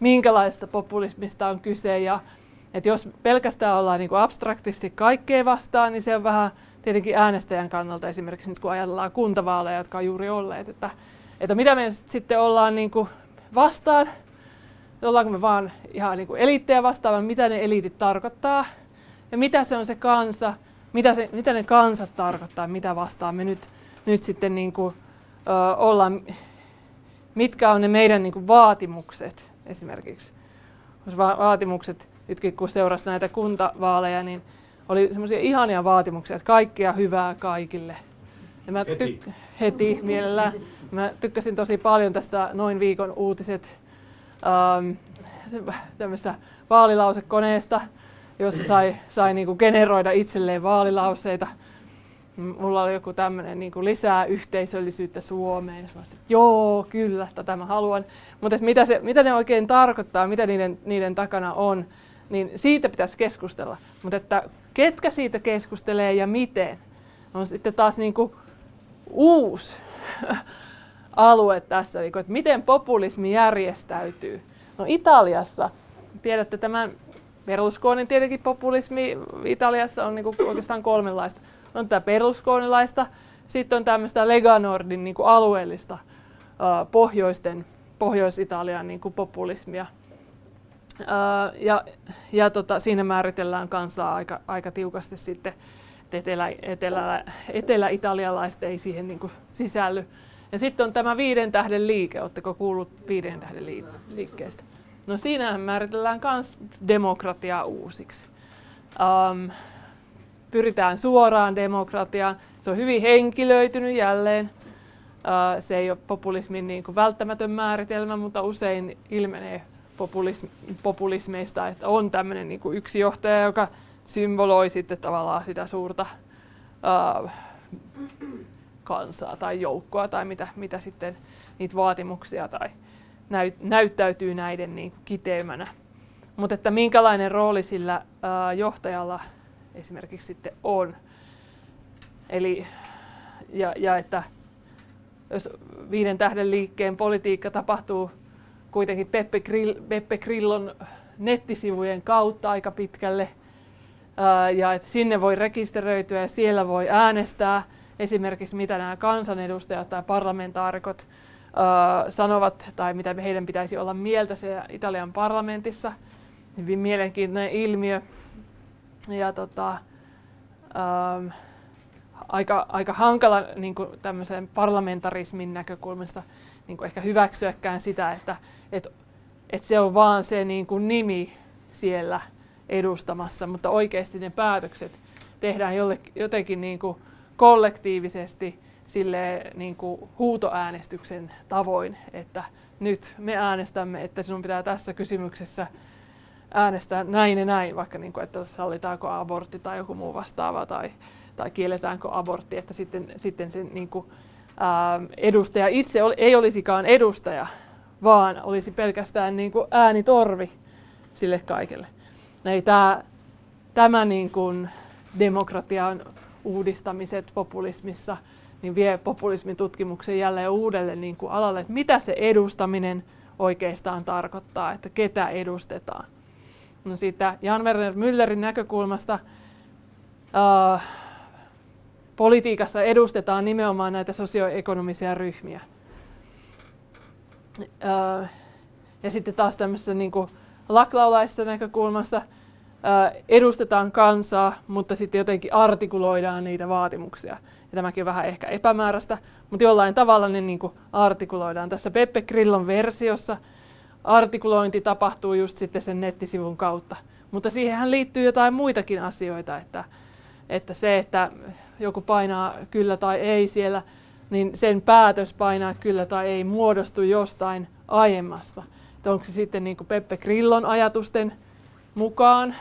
minkälaista populismista on kyse. Ja, että jos pelkästään ollaan niin kuin abstraktisti kaikkea vastaan, niin se on vähän tietenkin äänestäjän kannalta esimerkiksi nyt kun ajatellaan kuntavaaleja, jotka on juuri olleet, että, että mitä me sitten ollaan niin kuin vastaan – ollaanko me vaan ihan niin kuin eliittejä vastaan, mitä ne eliitit tarkoittaa ja mitä se on se kansa, mitä, se, mitä ne kansat tarkoittaa, mitä vastaan me nyt, nyt sitten niin kuin, ö, ollaan, mitkä on ne meidän niin kuin vaatimukset esimerkiksi. Va- vaatimukset, nytkin kun seurasi näitä kuntavaaleja, niin oli semmoisia ihania vaatimuksia, että kaikkea hyvää kaikille. Ja mä heti. heti mielellään. Mä tykkäsin tosi paljon tästä noin viikon uutiset ähm, tämmöistä vaalilausekoneesta, jossa sai, sai niinku generoida itselleen vaalilauseita. Mulla oli joku tämmöinen niinku lisää yhteisöllisyyttä Suomeen. Mä että joo, kyllä, tätä mä haluan. Mutta mitä, se, mitä ne oikein tarkoittaa, mitä niiden, niiden takana on, niin siitä pitäisi keskustella. Mutta että ketkä siitä keskustelee ja miten, on sitten taas niinku uusi alue tässä, niinku, että miten populismi järjestäytyy. No Italiassa, tiedätte tämän Berlusconin tietenkin populismi Italiassa on niinku oikeastaan kolmenlaista. On tämä berlusconilaista, sitten on tämmöistä Lega Nordin niinku alueellista uh, pohjoisten, Pohjois-Italian niinku populismia. Uh, ja ja tota, siinä määritellään kansaa aika, aika tiukasti sitten, että etelä, etelä, etelä-italialaiset ei siihen niinku sisälly. Ja sitten on tämä viiden tähden liike. Oletteko kuullut viiden tähden liikkeestä? No siinähän määritellään myös demokratiaa uusiksi. Um, pyritään suoraan demokratiaan. Se on hyvin henkilöitynyt jälleen. Uh, se ei ole populismin niin kuin välttämätön määritelmä, mutta usein ilmenee populism, populismeista, että on tämmöinen niin yksi johtaja, joka symboloi sitten tavallaan sitä suurta uh, kansaa tai joukkoa tai mitä, mitä sitten niitä vaatimuksia tai näyt, näyttäytyy näiden niin kiteymänä. Mutta että minkälainen rooli sillä ää, johtajalla esimerkiksi sitten on. Eli, ja, ja että jos viiden tähden liikkeen politiikka tapahtuu kuitenkin Peppe, Grill, Peppe Grillon nettisivujen kautta aika pitkälle, ää, ja että sinne voi rekisteröityä ja siellä voi äänestää – esimerkiksi mitä nämä kansanedustajat tai parlamentaarikot uh, sanovat tai mitä heidän pitäisi olla mieltä siellä Italian parlamentissa. hyvin mielenkiintoinen ilmiö. Ja tota, ähm, aika, aika hankala niin kuin tämmöisen parlamentarismin näkökulmasta niin kuin ehkä hyväksyäkään sitä, että et, et se on vaan se niin kuin nimi siellä edustamassa, mutta oikeasti ne päätökset tehdään jolle, jotenkin niin kuin kollektiivisesti sille niin kuin huutoäänestyksen tavoin, että nyt me äänestämme, että sinun pitää tässä kysymyksessä äänestää näin ja näin, vaikka niin kuin, että sallitaanko abortti tai joku muu vastaava tai, tai kielletäänkö abortti, että sitten, sitten se niin kuin, ää, edustaja itse ol, ei olisikaan edustaja, vaan olisi pelkästään niin kuin äänitorvi sille kaikelle. Tämä, tämä niin kuin demokratian uudistamiset populismissa niin vie populismin tutkimuksen jälleen uudelle niin kuin alalle, että mitä se edustaminen oikeastaan tarkoittaa, että ketä edustetaan. No siitä Jan Werner Müllerin näkökulmasta äh, politiikassa edustetaan nimenomaan näitä sosioekonomisia ryhmiä. Äh, ja sitten taas tämmöisessä niin kuin näkökulmassa – edustetaan kansaa, mutta sitten jotenkin artikuloidaan niitä vaatimuksia. Ja tämäkin on vähän ehkä epämääräistä, mutta jollain tavalla ne niin artikuloidaan. Tässä Peppe Grillon versiossa artikulointi tapahtuu just sitten sen nettisivun kautta. Mutta siihenhän liittyy jotain muitakin asioita, että, että se, että joku painaa kyllä tai ei siellä, niin sen päätös painaa kyllä tai ei muodostu jostain aiemmasta. Että onko se sitten niin kuin Peppe Grillon ajatusten mukaan,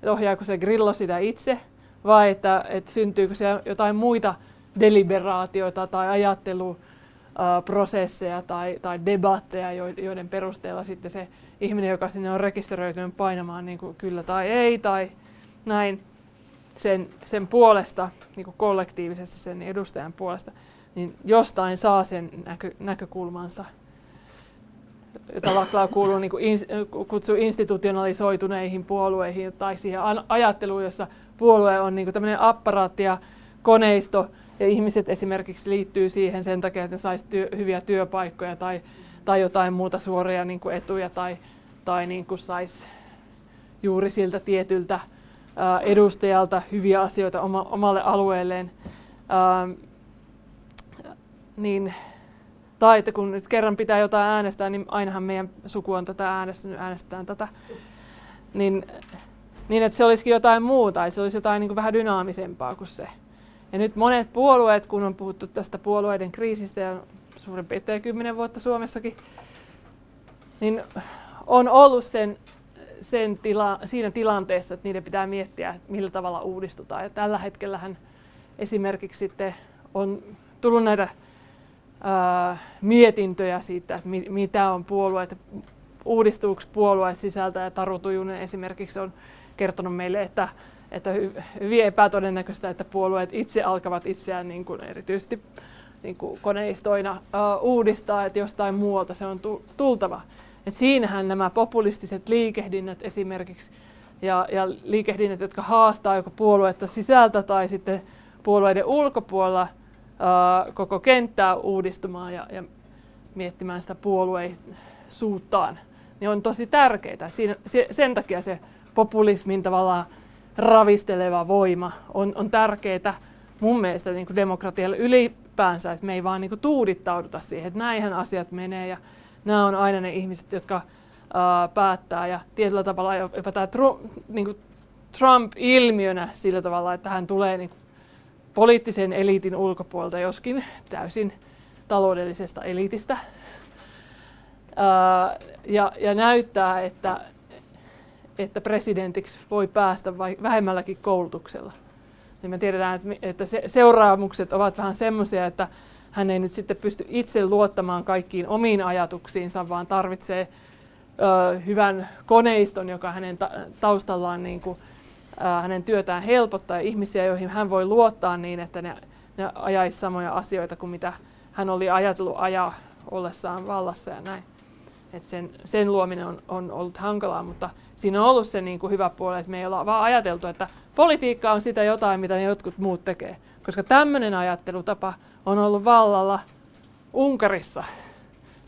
että ohjaako se grillo sitä itse, vai että, että syntyykö siellä jotain muita deliberaatioita tai ajatteluprosesseja tai, tai debatteja, joiden perusteella sitten se ihminen, joka sinne on rekisteröitynyt painamaan niin kuin kyllä tai ei tai näin sen, sen puolesta, niin kuin kollektiivisesti sen edustajan puolesta, niin jostain saa sen näkö, näkökulmansa jota Laklaa kuuluu niin kuin ins, kutsuu institutionalisoituneihin puolueihin tai siihen ajatteluun, jossa puolue on niin kuin tämmöinen apparaatti ja koneisto, ja ihmiset esimerkiksi liittyy siihen sen takia, että ne saisi työ, hyviä työpaikkoja tai, tai jotain muuta suoria niin kuin etuja tai, tai niin kuin saisi juuri siltä tietyltä ää, edustajalta hyviä asioita oma, omalle alueelleen. Ää, niin tai että kun nyt kerran pitää jotain äänestää, niin ainahan meidän suku on tätä äänestänyt, äänestetään tätä. Niin, niin että se olisikin jotain muuta, tai se olisi jotain niin kuin vähän dynaamisempaa kuin se. Ja nyt monet puolueet, kun on puhuttu tästä puolueiden kriisistä ja suurin piirtein kymmenen vuotta Suomessakin, niin on ollut sen, sen tila, siinä tilanteessa, että niiden pitää miettiä, millä tavalla uudistutaan. Ja tällä hetkellähän esimerkiksi sitten on tullut näitä mietintöjä siitä, että mi, mitä on puolueet, uudistuuko puolue sisältä. Ja Taru Tujunen esimerkiksi on kertonut meille, että, että hyvin epätodennäköistä, että puolueet itse alkavat itseään niin kuin erityisesti niin kuin koneistoina uudistaa, että jostain muualta se on tultava. Et siinähän nämä populistiset liikehdinnät esimerkiksi ja, ja liikehdinnät, jotka haastaa joko puoluetta sisältä tai sitten puolueiden ulkopuolella – koko kenttää uudistumaan ja, ja miettimään sitä puolueisuuttaan, niin on tosi tärkeää. Siinä, se, sen takia se populismin tavallaan ravisteleva voima on, on tärkeää mun mielestä niin demokratialle ylipäänsä, että me ei vaan niin tuudittauduta siihen, että näinhän asiat menee ja nämä on aina ne ihmiset, jotka ää, päättää ja tietyllä tavalla jopa tämä Trump, niin Trump-ilmiönä sillä tavalla, että hän tulee niin poliittisen eliitin ulkopuolelta, joskin täysin taloudellisesta eliitistä. ja, ja näyttää, että, että presidentiksi voi päästä vai vähemmälläkin koulutuksella. Niin me tiedetään, että, että se, seuraamukset ovat vähän semmoisia, että hän ei nyt sitten pysty itse luottamaan kaikkiin omiin ajatuksiinsa, vaan tarvitsee hyvän koneiston, joka hänen ta- taustallaan niin kuin, hänen työtään helpottaa ja ihmisiä, joihin hän voi luottaa niin, että ne, ne ajaisi samoja asioita kuin mitä hän oli ajatellut ajaa ollessaan vallassa ja näin. Et sen, sen luominen on, on ollut hankalaa, mutta siinä on ollut se niin kuin hyvä puoli, että me ei olla vaan ajateltu, että politiikka on sitä jotain, mitä ne jotkut muut tekee. Koska tämmöinen ajattelutapa on ollut vallalla Unkarissa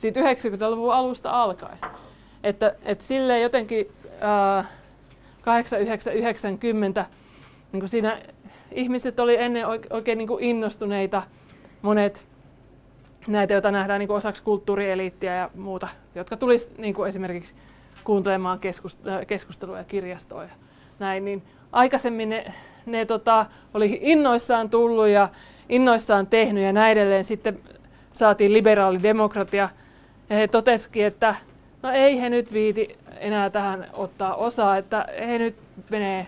siitä 90-luvun alusta alkaen. Että, että silleen jotenkin ää, 8990 niin siinä ihmiset oli ennen oikein niin kuin innostuneita, monet näitä, joita nähdään niin kuin osaksi kulttuurieliittiä ja muuta, jotka tulisi niin kuin esimerkiksi kuuntelemaan keskustelua ja kirjastoa ja näin, niin aikaisemmin ne, ne tota, oli innoissaan tullut ja innoissaan tehnyt ja näin edelleen. Sitten saatiin liberaali demokratia. Ja he totesikin, että no ei he nyt viiti enää tähän ottaa osaa, että he nyt menee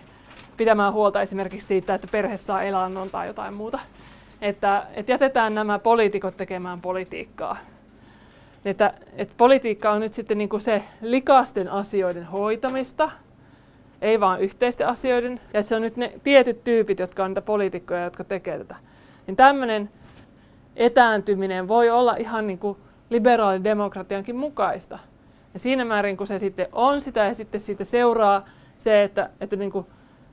pitämään huolta esimerkiksi siitä, että perhe saa elannon tai jotain muuta. Että, että jätetään nämä poliitikot tekemään politiikkaa. Että, että politiikka on nyt sitten niin kuin se likasten asioiden hoitamista, ei vaan yhteisten asioiden, ja se on nyt ne tietyt tyypit, jotka on niitä poliitikkoja, jotka tekee tätä. Niin tämmöinen etääntyminen voi olla ihan niin kuin liberaalin demokratiankin mukaista. Ja siinä määrin, kun se sitten on sitä ja sitten siitä seuraa se, että, että niin kuin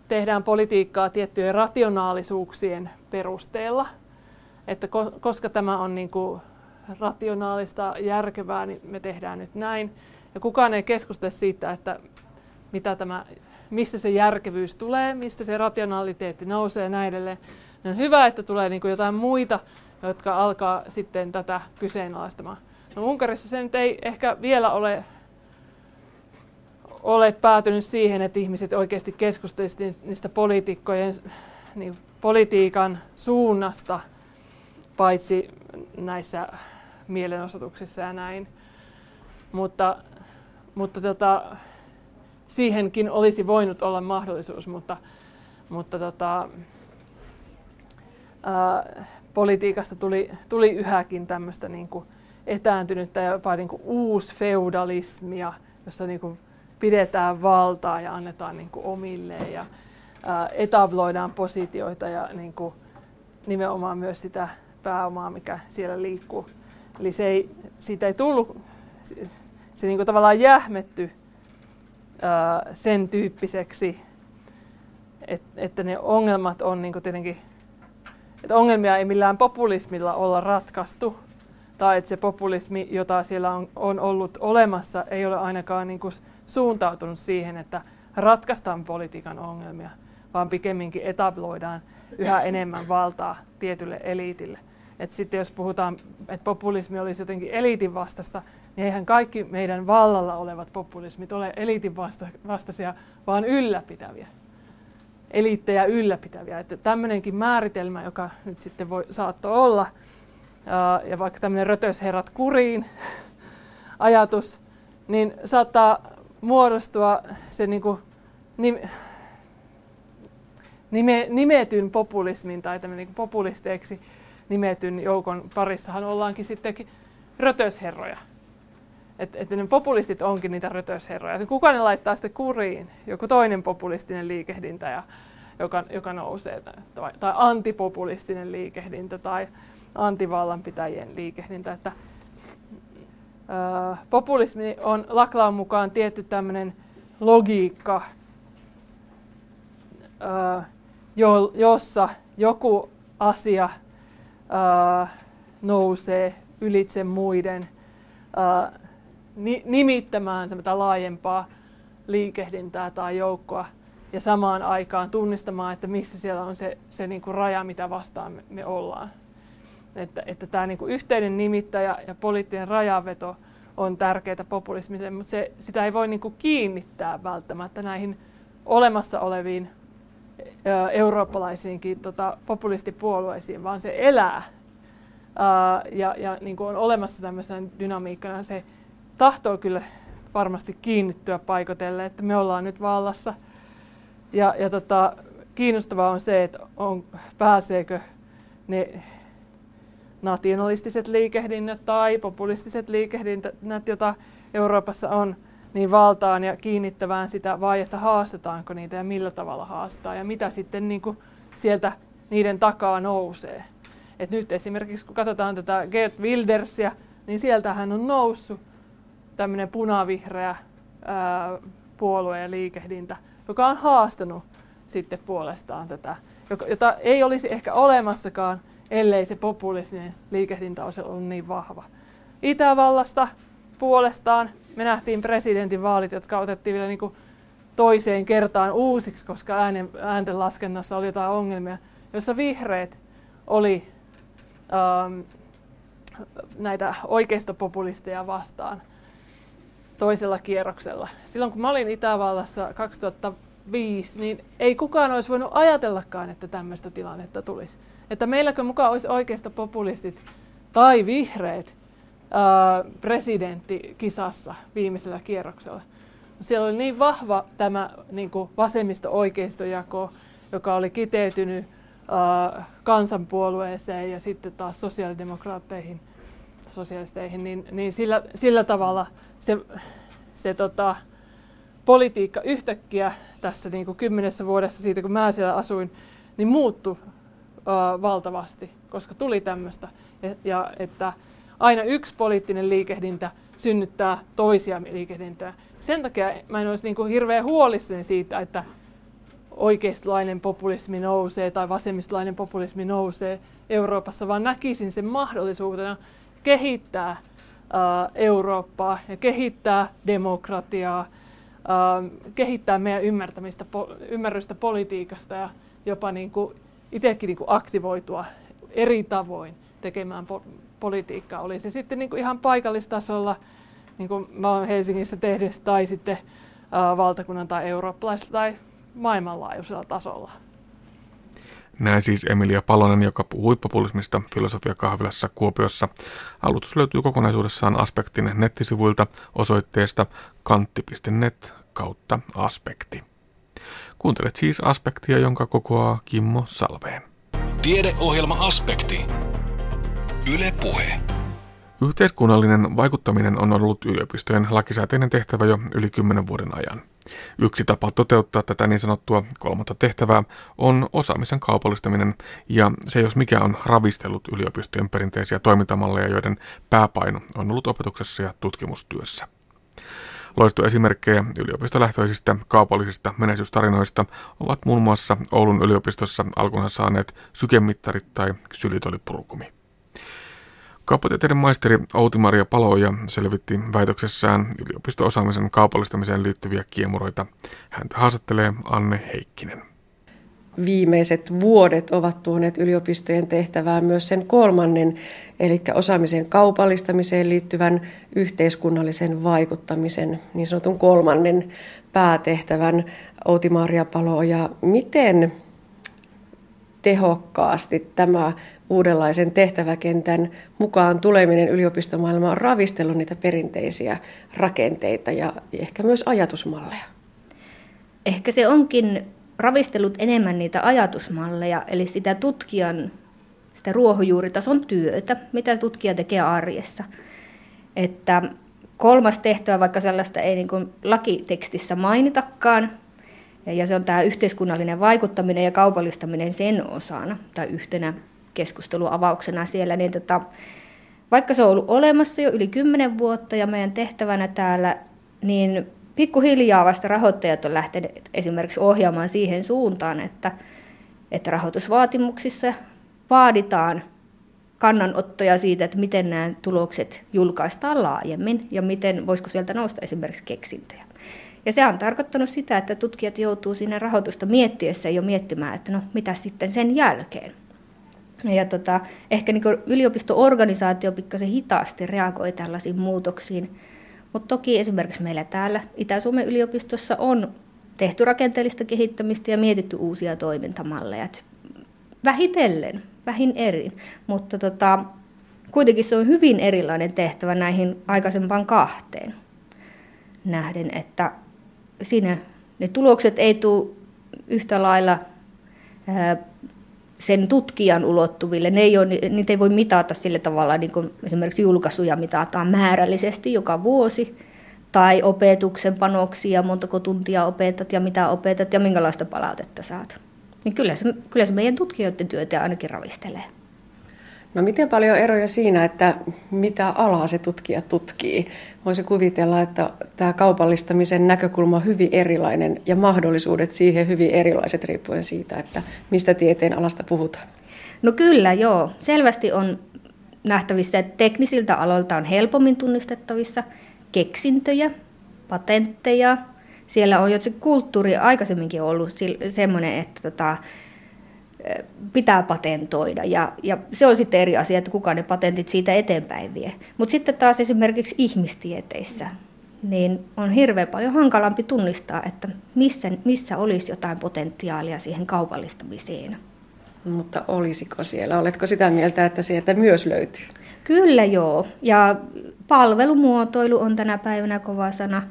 tehdään politiikkaa tiettyjen rationaalisuuksien perusteella, että koska tämä on niin kuin rationaalista, järkevää, niin me tehdään nyt näin. Ja kukaan ei keskustele siitä, että mitä tämä, mistä se järkevyys tulee, mistä se rationaliteetti nousee ja näin edelleen. on hyvä, että tulee niin kuin jotain muita, jotka alkaa sitten tätä kyseenalaistamaan. No Unkarissa se nyt ei ehkä vielä ole, ole päätynyt siihen, että ihmiset oikeasti keskustelisivat niistä poliitikkojen, niin politiikan suunnasta, paitsi näissä mielenosoituksissa ja näin. Mutta, mutta tota, siihenkin olisi voinut olla mahdollisuus, mutta, mutta tota, ää, politiikasta tuli, tuli yhäkin tämmöistä niin kuin etääntynyttä ja jopa niin kuin uusfeudalismia, jossa niin kuin pidetään valtaa ja annetaan niin kuin omilleen ja ää, etabloidaan positioita ja niin kuin nimenomaan myös sitä pääomaa, mikä siellä liikkuu. Eli se ei, siitä ei tullut, se, se niin kuin tavallaan jähmetty ää, sen tyyppiseksi, et, että ne ongelmat on niin kuin tietenkin, että ongelmia ei millään populismilla olla ratkaistu, tai että se populismi, jota siellä on, on ollut olemassa, ei ole ainakaan niin kuin suuntautunut siihen, että ratkaistaan politiikan ongelmia, vaan pikemminkin etabloidaan yhä enemmän valtaa tietylle eliitille. Et sitten jos puhutaan, että populismi olisi jotenkin eliitin vastasta, niin eihän kaikki meidän vallalla olevat populismit ole eliitin vasta- vastaisia, vaan ylläpitäviä. Eliittejä ylläpitäviä. Että tämmöinenkin määritelmä, joka nyt sitten voi, saattoi olla, ja vaikka tämmöinen rötösherrat kuriin ajatus, niin saattaa muodostua se niin kuin, nim, nime, nimetyn populismin tai tämmöinen niin populisteiksi nimetyn joukon parissahan ollaankin sittenkin rötösherroja. Että et ne populistit onkin niitä rötösherroja. Kuka ne laittaa sitten kuriin? Joku toinen populistinen liikehdintä, ja, joka, joka nousee, tai, tai antipopulistinen liikehdintä, tai antivallanpitäjien liikehdintä. Että, ää, populismi on Laklaan mukaan tietty tämmöinen logiikka, ää, jo, jossa joku asia nousee ylitse muiden ni, nimittämään laajempaa liikehdintää tai joukkoa ja samaan aikaan tunnistamaan, että missä siellä on se, se niin kuin raja, mitä vastaan me, me ollaan. Että, että tämä niin kuin yhteinen nimittäjä ja poliittinen rajaveto on tärkeää populismille, mutta se, sitä ei voi niin kuin kiinnittää välttämättä näihin olemassa oleviin eurooppalaisiinkin tota, populistipuolueisiin, vaan se elää ää, ja, ja niin kuin on olemassa tämmöisenä dynamiikkana. Se tahtoo kyllä varmasti kiinnittyä paikotelle, että me ollaan nyt vallassa. Ja, ja tota, kiinnostavaa on se, että on, pääseekö ne nationalistiset liikehdinnät tai populistiset liikehdinnät, joita Euroopassa on, niin valtaan ja kiinnittävään sitä vai että haastetaanko niitä ja millä tavalla haastaa ja mitä sitten niin kuin sieltä niiden takaa nousee. Et nyt esimerkiksi kun katsotaan tätä Gert Wildersia, niin sieltähän on noussut tämmöinen punavihreä ää, puolue ja liikehdintä, joka on haastanut sitten puolestaan tätä, jota ei olisi ehkä olemassakaan, ellei se populistinen liikehdintä olisi ollut niin vahva. Itävallasta puolestaan me nähtiin presidentin vaalit, jotka otettiin vielä niin kuin toiseen kertaan uusiksi, koska äänen, äänten laskennassa oli jotain ongelmia, jossa vihreät oli ähm, näitä oikeistopopulisteja vastaan toisella kierroksella. Silloin kun mä olin Itävallassa 2005, niin ei kukaan olisi voinut ajatellakaan, että tämmöistä tilannetta tulisi. Että meilläkö mukaan olisi oikeistopopulistit tai vihreät ää, presidenttikisassa viimeisellä kierroksella. Siellä oli niin vahva tämä niin vasemmisto-oikeistojako, joka oli kiteytynyt ää, kansanpuolueeseen ja sitten taas sosiaalidemokraatteihin, sosialisteihin, niin, niin sillä, sillä tavalla se, se tota, politiikka yhtäkkiä tässä niin kuin kymmenessä vuodessa siitä, kun mä siellä asuin, niin muuttui ää, valtavasti, koska tuli tämmöistä. Ja, ja että aina yksi poliittinen liikehdintä synnyttää toisia liikehdintöjä. Sen takia mä en olisi niin kuin hirveän huolissani siitä, että oikeistolainen populismi nousee tai vasemmistolainen populismi nousee Euroopassa, vaan näkisin sen mahdollisuutena kehittää äh, Eurooppaa ja kehittää demokratiaa, kehittää meidän ymmärtämistä, ymmärrystä politiikasta ja jopa niin kuin itsekin niin kuin aktivoitua eri tavoin tekemään po- politiikkaa. Oli se sitten niin kuin ihan paikallistasolla, niin kuin mä olen Helsingissä tehnyt, tai sitten ää, valtakunnan tai eurooppalaisella tai maailmanlaajuisella tasolla. Näin siis Emilia Palonen, joka puhui populismista filosofiakahvilassa Kuopiossa. Alustus löytyy kokonaisuudessaan Aspektin nettisivuilta osoitteesta kantti.net kautta aspekti. Kuuntelet siis Aspektia, jonka kokoaa Kimmo Salveen. Tiedeohjelma Aspekti. Yle Puhe. Yhteiskunnallinen vaikuttaminen on ollut yliopistojen lakisääteinen tehtävä jo yli kymmenen vuoden ajan. Yksi tapa toteuttaa tätä niin sanottua kolmatta tehtävää on osaamisen kaupallistaminen, ja se jos mikä on ravistellut yliopistojen perinteisiä toimintamalleja, joiden pääpaino on ollut opetuksessa ja tutkimustyössä. Loistoesimerkkejä yliopistolähtöisistä kaupallisista menestystarinoista ovat muun muassa Oulun yliopistossa alkunsa saaneet sykemittarit tai sylitolipurkumi. Kauppatieteiden maisteri Outi-Maria Paloja selvitti väitöksessään yliopisto-osaamisen kaupallistamiseen liittyviä kiemuroita. Häntä haastattelee Anne Heikkinen. Viimeiset vuodet ovat tuoneet yliopistojen tehtävään myös sen kolmannen, eli osaamisen kaupallistamiseen liittyvän yhteiskunnallisen vaikuttamisen, niin sanotun kolmannen päätehtävän. Outi-Maria Paloja, miten tehokkaasti tämä uudenlaisen tehtäväkentän mukaan tuleminen yliopistomaailmaan on ravistellut niitä perinteisiä rakenteita ja ehkä myös ajatusmalleja? Ehkä se onkin ravistellut enemmän niitä ajatusmalleja, eli sitä tutkijan, sitä ruohonjuuritason työtä, mitä tutkija tekee arjessa. Että kolmas tehtävä, vaikka sellaista ei niin kuin lakitekstissä mainitakaan, ja se on tämä yhteiskunnallinen vaikuttaminen ja kaupallistaminen sen osana tai yhtenä keskusteluavauksena siellä, niin tota, vaikka se on ollut olemassa jo yli kymmenen vuotta ja meidän tehtävänä täällä, niin pikkuhiljaa vasta rahoittajat on lähteneet esimerkiksi ohjaamaan siihen suuntaan, että, että rahoitusvaatimuksissa vaaditaan kannanottoja siitä, että miten nämä tulokset julkaistaan laajemmin ja miten voisiko sieltä nousta esimerkiksi keksintöjä. Ja se on tarkoittanut sitä, että tutkijat joutuu sinne rahoitusta miettiessä jo miettimään, että no mitä sitten sen jälkeen. Ja tota, ehkä niin yliopisto-organisaatio pikkasen hitaasti reagoi tällaisiin muutoksiin. Mutta toki esimerkiksi meillä täällä Itä-Suomen yliopistossa on tehty rakenteellista kehittämistä ja mietitty uusia toimintamalleja. Et vähitellen, vähin eri, mutta tota, kuitenkin se on hyvin erilainen tehtävä näihin aikaisempaan kahteen nähden, että siinä ne tulokset ei tule yhtä lailla sen tutkijan ulottuville. Ne ei ole, niitä ei voi mitata sillä tavalla, niin kuin esimerkiksi julkaisuja mitataan määrällisesti joka vuosi, tai opetuksen panoksia, montako tuntia opetat ja mitä opetat ja minkälaista palautetta saat. Niin kyllä se, kyllä se meidän tutkijoiden työtä ainakin ravistelee. No miten paljon eroja siinä, että mitä alaa se tutkija tutkii? Voisi kuvitella, että tämä kaupallistamisen näkökulma on hyvin erilainen ja mahdollisuudet siihen hyvin erilaiset riippuen siitä, että mistä tieteen alasta puhutaan. No kyllä, joo. Selvästi on nähtävissä, että teknisiltä aloilta on helpommin tunnistettavissa keksintöjä, patentteja. Siellä on jo se kulttuuri aikaisemminkin ollut semmoinen, että tota, pitää patentoida. Ja, ja se on sitten eri asia, että kuka ne patentit siitä eteenpäin vie. Mutta sitten taas esimerkiksi ihmistieteissä, niin on hirveän paljon hankalampi tunnistaa, että missä, missä olisi jotain potentiaalia siihen kaupallistamiseen. Mutta olisiko siellä? Oletko sitä mieltä, että sieltä myös löytyy? Kyllä joo. Ja palvelumuotoilu on tänä päivänä kova sana.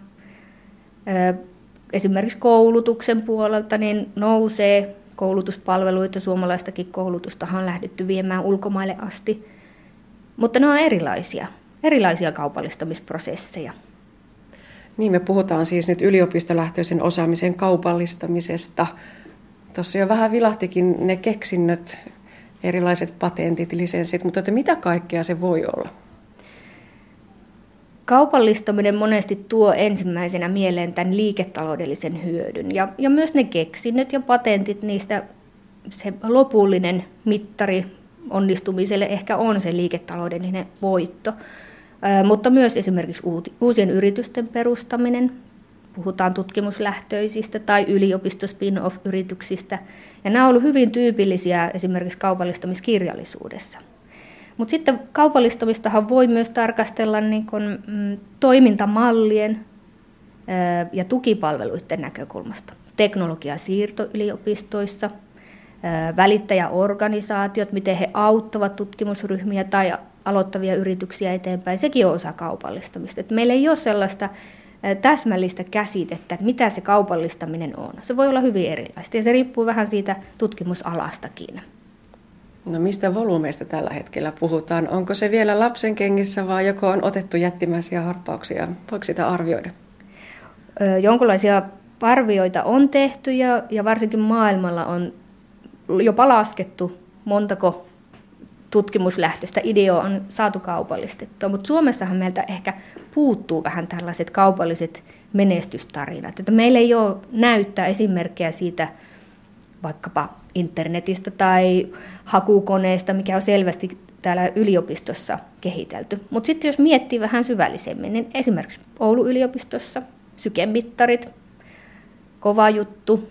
Esimerkiksi koulutuksen puolelta niin nousee koulutuspalveluita, suomalaistakin koulutusta on lähdetty viemään ulkomaille asti. Mutta ne on erilaisia, erilaisia kaupallistamisprosesseja. Niin, me puhutaan siis nyt yliopistolähtöisen osaamisen kaupallistamisesta. Tuossa jo vähän vilahtikin ne keksinnöt, erilaiset patentit, lisenssit, mutta että mitä kaikkea se voi olla? Kaupallistaminen monesti tuo ensimmäisenä mieleen tämän liiketaloudellisen hyödyn ja, ja myös ne keksinnöt ja patentit, niistä se lopullinen mittari onnistumiselle ehkä on se liiketaloudellinen voitto. Mutta myös esimerkiksi uusien yritysten perustaminen, puhutaan tutkimuslähtöisistä tai yliopisto-spin-off-yrityksistä, ja nämä ovat olleet hyvin tyypillisiä esimerkiksi kaupallistamiskirjallisuudessa. Mutta sitten kaupallistamistahan voi myös tarkastella niin kun, mm, toimintamallien ää, ja tukipalveluiden näkökulmasta. Teknologiasiirto yliopistoissa, ää, välittäjäorganisaatiot, miten he auttavat tutkimusryhmiä tai aloittavia yrityksiä eteenpäin, sekin on osa kaupallistamista. Et meillä ei ole sellaista täsmällistä käsitettä, että mitä se kaupallistaminen on. Se voi olla hyvin erilaista ja se riippuu vähän siitä tutkimusalastakin. No mistä volyymeista tällä hetkellä puhutaan? Onko se vielä lapsen kengissä vai joko on otettu jättimäisiä harppauksia? Voiko sitä arvioida? Jonkinlaisia arvioita on tehty ja, ja varsinkin maailmalla on jopa laskettu, montako tutkimuslähtöistä ideoa on saatu kaupallistettua. Mutta Suomessahan meiltä ehkä puuttuu vähän tällaiset kaupalliset menestystarinat. Että meillä ei ole näyttää esimerkkejä siitä vaikkapa internetistä tai hakukoneesta, mikä on selvästi täällä yliopistossa kehitelty. Mutta sitten jos miettii vähän syvällisemmin, niin esimerkiksi Oulun yliopistossa sykemittarit, kova juttu,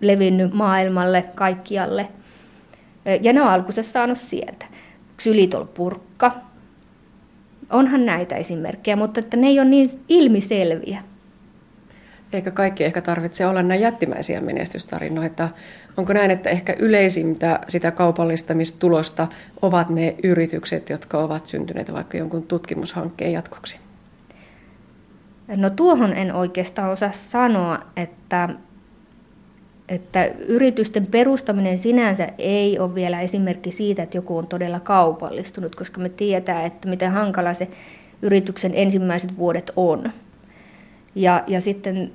levinnyt maailmalle, kaikkialle. Ja ne on alkuunsa saanut sieltä. Xylitolpurkka, onhan näitä esimerkkejä, mutta että ne ei ole niin ilmiselviä. Eikä kaikki ehkä tarvitse olla näin jättimäisiä menestystarinoita. Onko näin, että ehkä yleisintä sitä kaupallistamistulosta ovat ne yritykset, jotka ovat syntyneet vaikka jonkun tutkimushankkeen jatkoksi? No tuohon en oikeastaan osaa sanoa, että, että yritysten perustaminen sinänsä ei ole vielä esimerkki siitä, että joku on todella kaupallistunut, koska me tiedetään, että miten hankala se yrityksen ensimmäiset vuodet on. Ja, ja sitten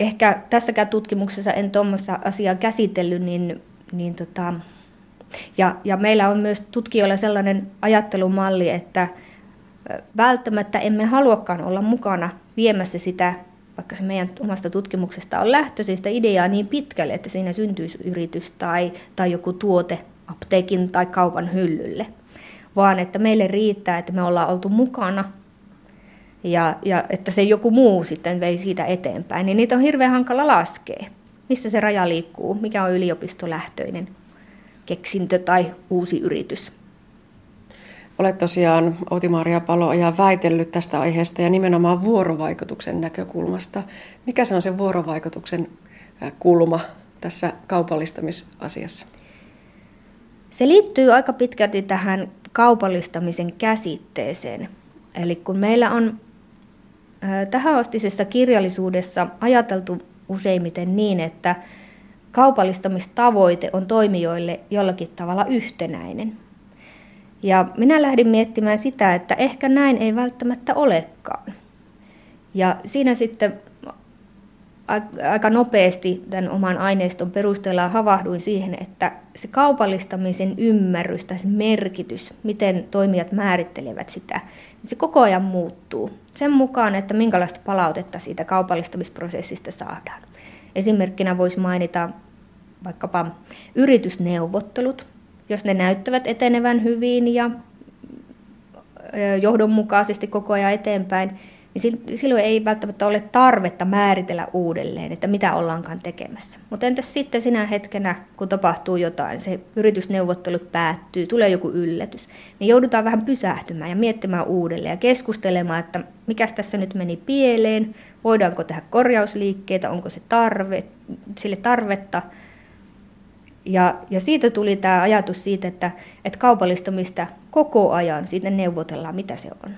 ehkä tässäkään tutkimuksessa en tuommoista asiaa käsitellyt, niin, niin tota, ja, ja meillä on myös tutkijoilla sellainen ajattelumalli, että välttämättä emme haluakaan olla mukana viemässä sitä, vaikka se meidän omasta tutkimuksesta on lähtöisin sitä ideaa niin pitkälle, että siinä syntyisi yritys tai, tai joku tuote apteekin tai kaupan hyllylle, vaan että meille riittää, että me ollaan oltu mukana ja, ja että se joku muu sitten vei siitä eteenpäin, niin niitä on hirveän hankala laskea. Missä se raja liikkuu, mikä on yliopistolähtöinen keksintö tai uusi yritys. Olet tosiaan Outi-Maria Paloja väitellyt tästä aiheesta ja nimenomaan vuorovaikutuksen näkökulmasta. Mikä se on se vuorovaikutuksen kulma tässä kaupallistamisasiassa? Se liittyy aika pitkälti tähän kaupallistamisen käsitteeseen. Eli kun meillä on tähänastisessa kirjallisuudessa ajateltu useimmiten niin, että kaupallistamistavoite on toimijoille jollakin tavalla yhtenäinen. Ja minä lähdin miettimään sitä, että ehkä näin ei välttämättä olekaan. Ja siinä sitten aika nopeasti tämän oman aineiston perusteella havahduin siihen, että se kaupallistamisen ymmärrys tai se merkitys, miten toimijat määrittelevät sitä, niin se koko ajan muuttuu sen mukaan, että minkälaista palautetta siitä kaupallistamisprosessista saadaan. Esimerkkinä voisi mainita vaikkapa yritysneuvottelut, jos ne näyttävät etenevän hyvin ja johdonmukaisesti koko ajan eteenpäin, niin silloin ei välttämättä ole tarvetta määritellä uudelleen, että mitä ollaankaan tekemässä. Mutta entäs sitten sinä hetkenä, kun tapahtuu jotain, se yritysneuvottelut päättyy, tulee joku yllätys, niin joudutaan vähän pysähtymään ja miettimään uudelleen ja keskustelemaan, että mikä tässä nyt meni pieleen, voidaanko tehdä korjausliikkeitä, onko se tarve, sille tarvetta. Ja, ja siitä tuli tämä ajatus siitä, että, että kaupallistamista koko ajan siitä neuvotellaan, mitä se on.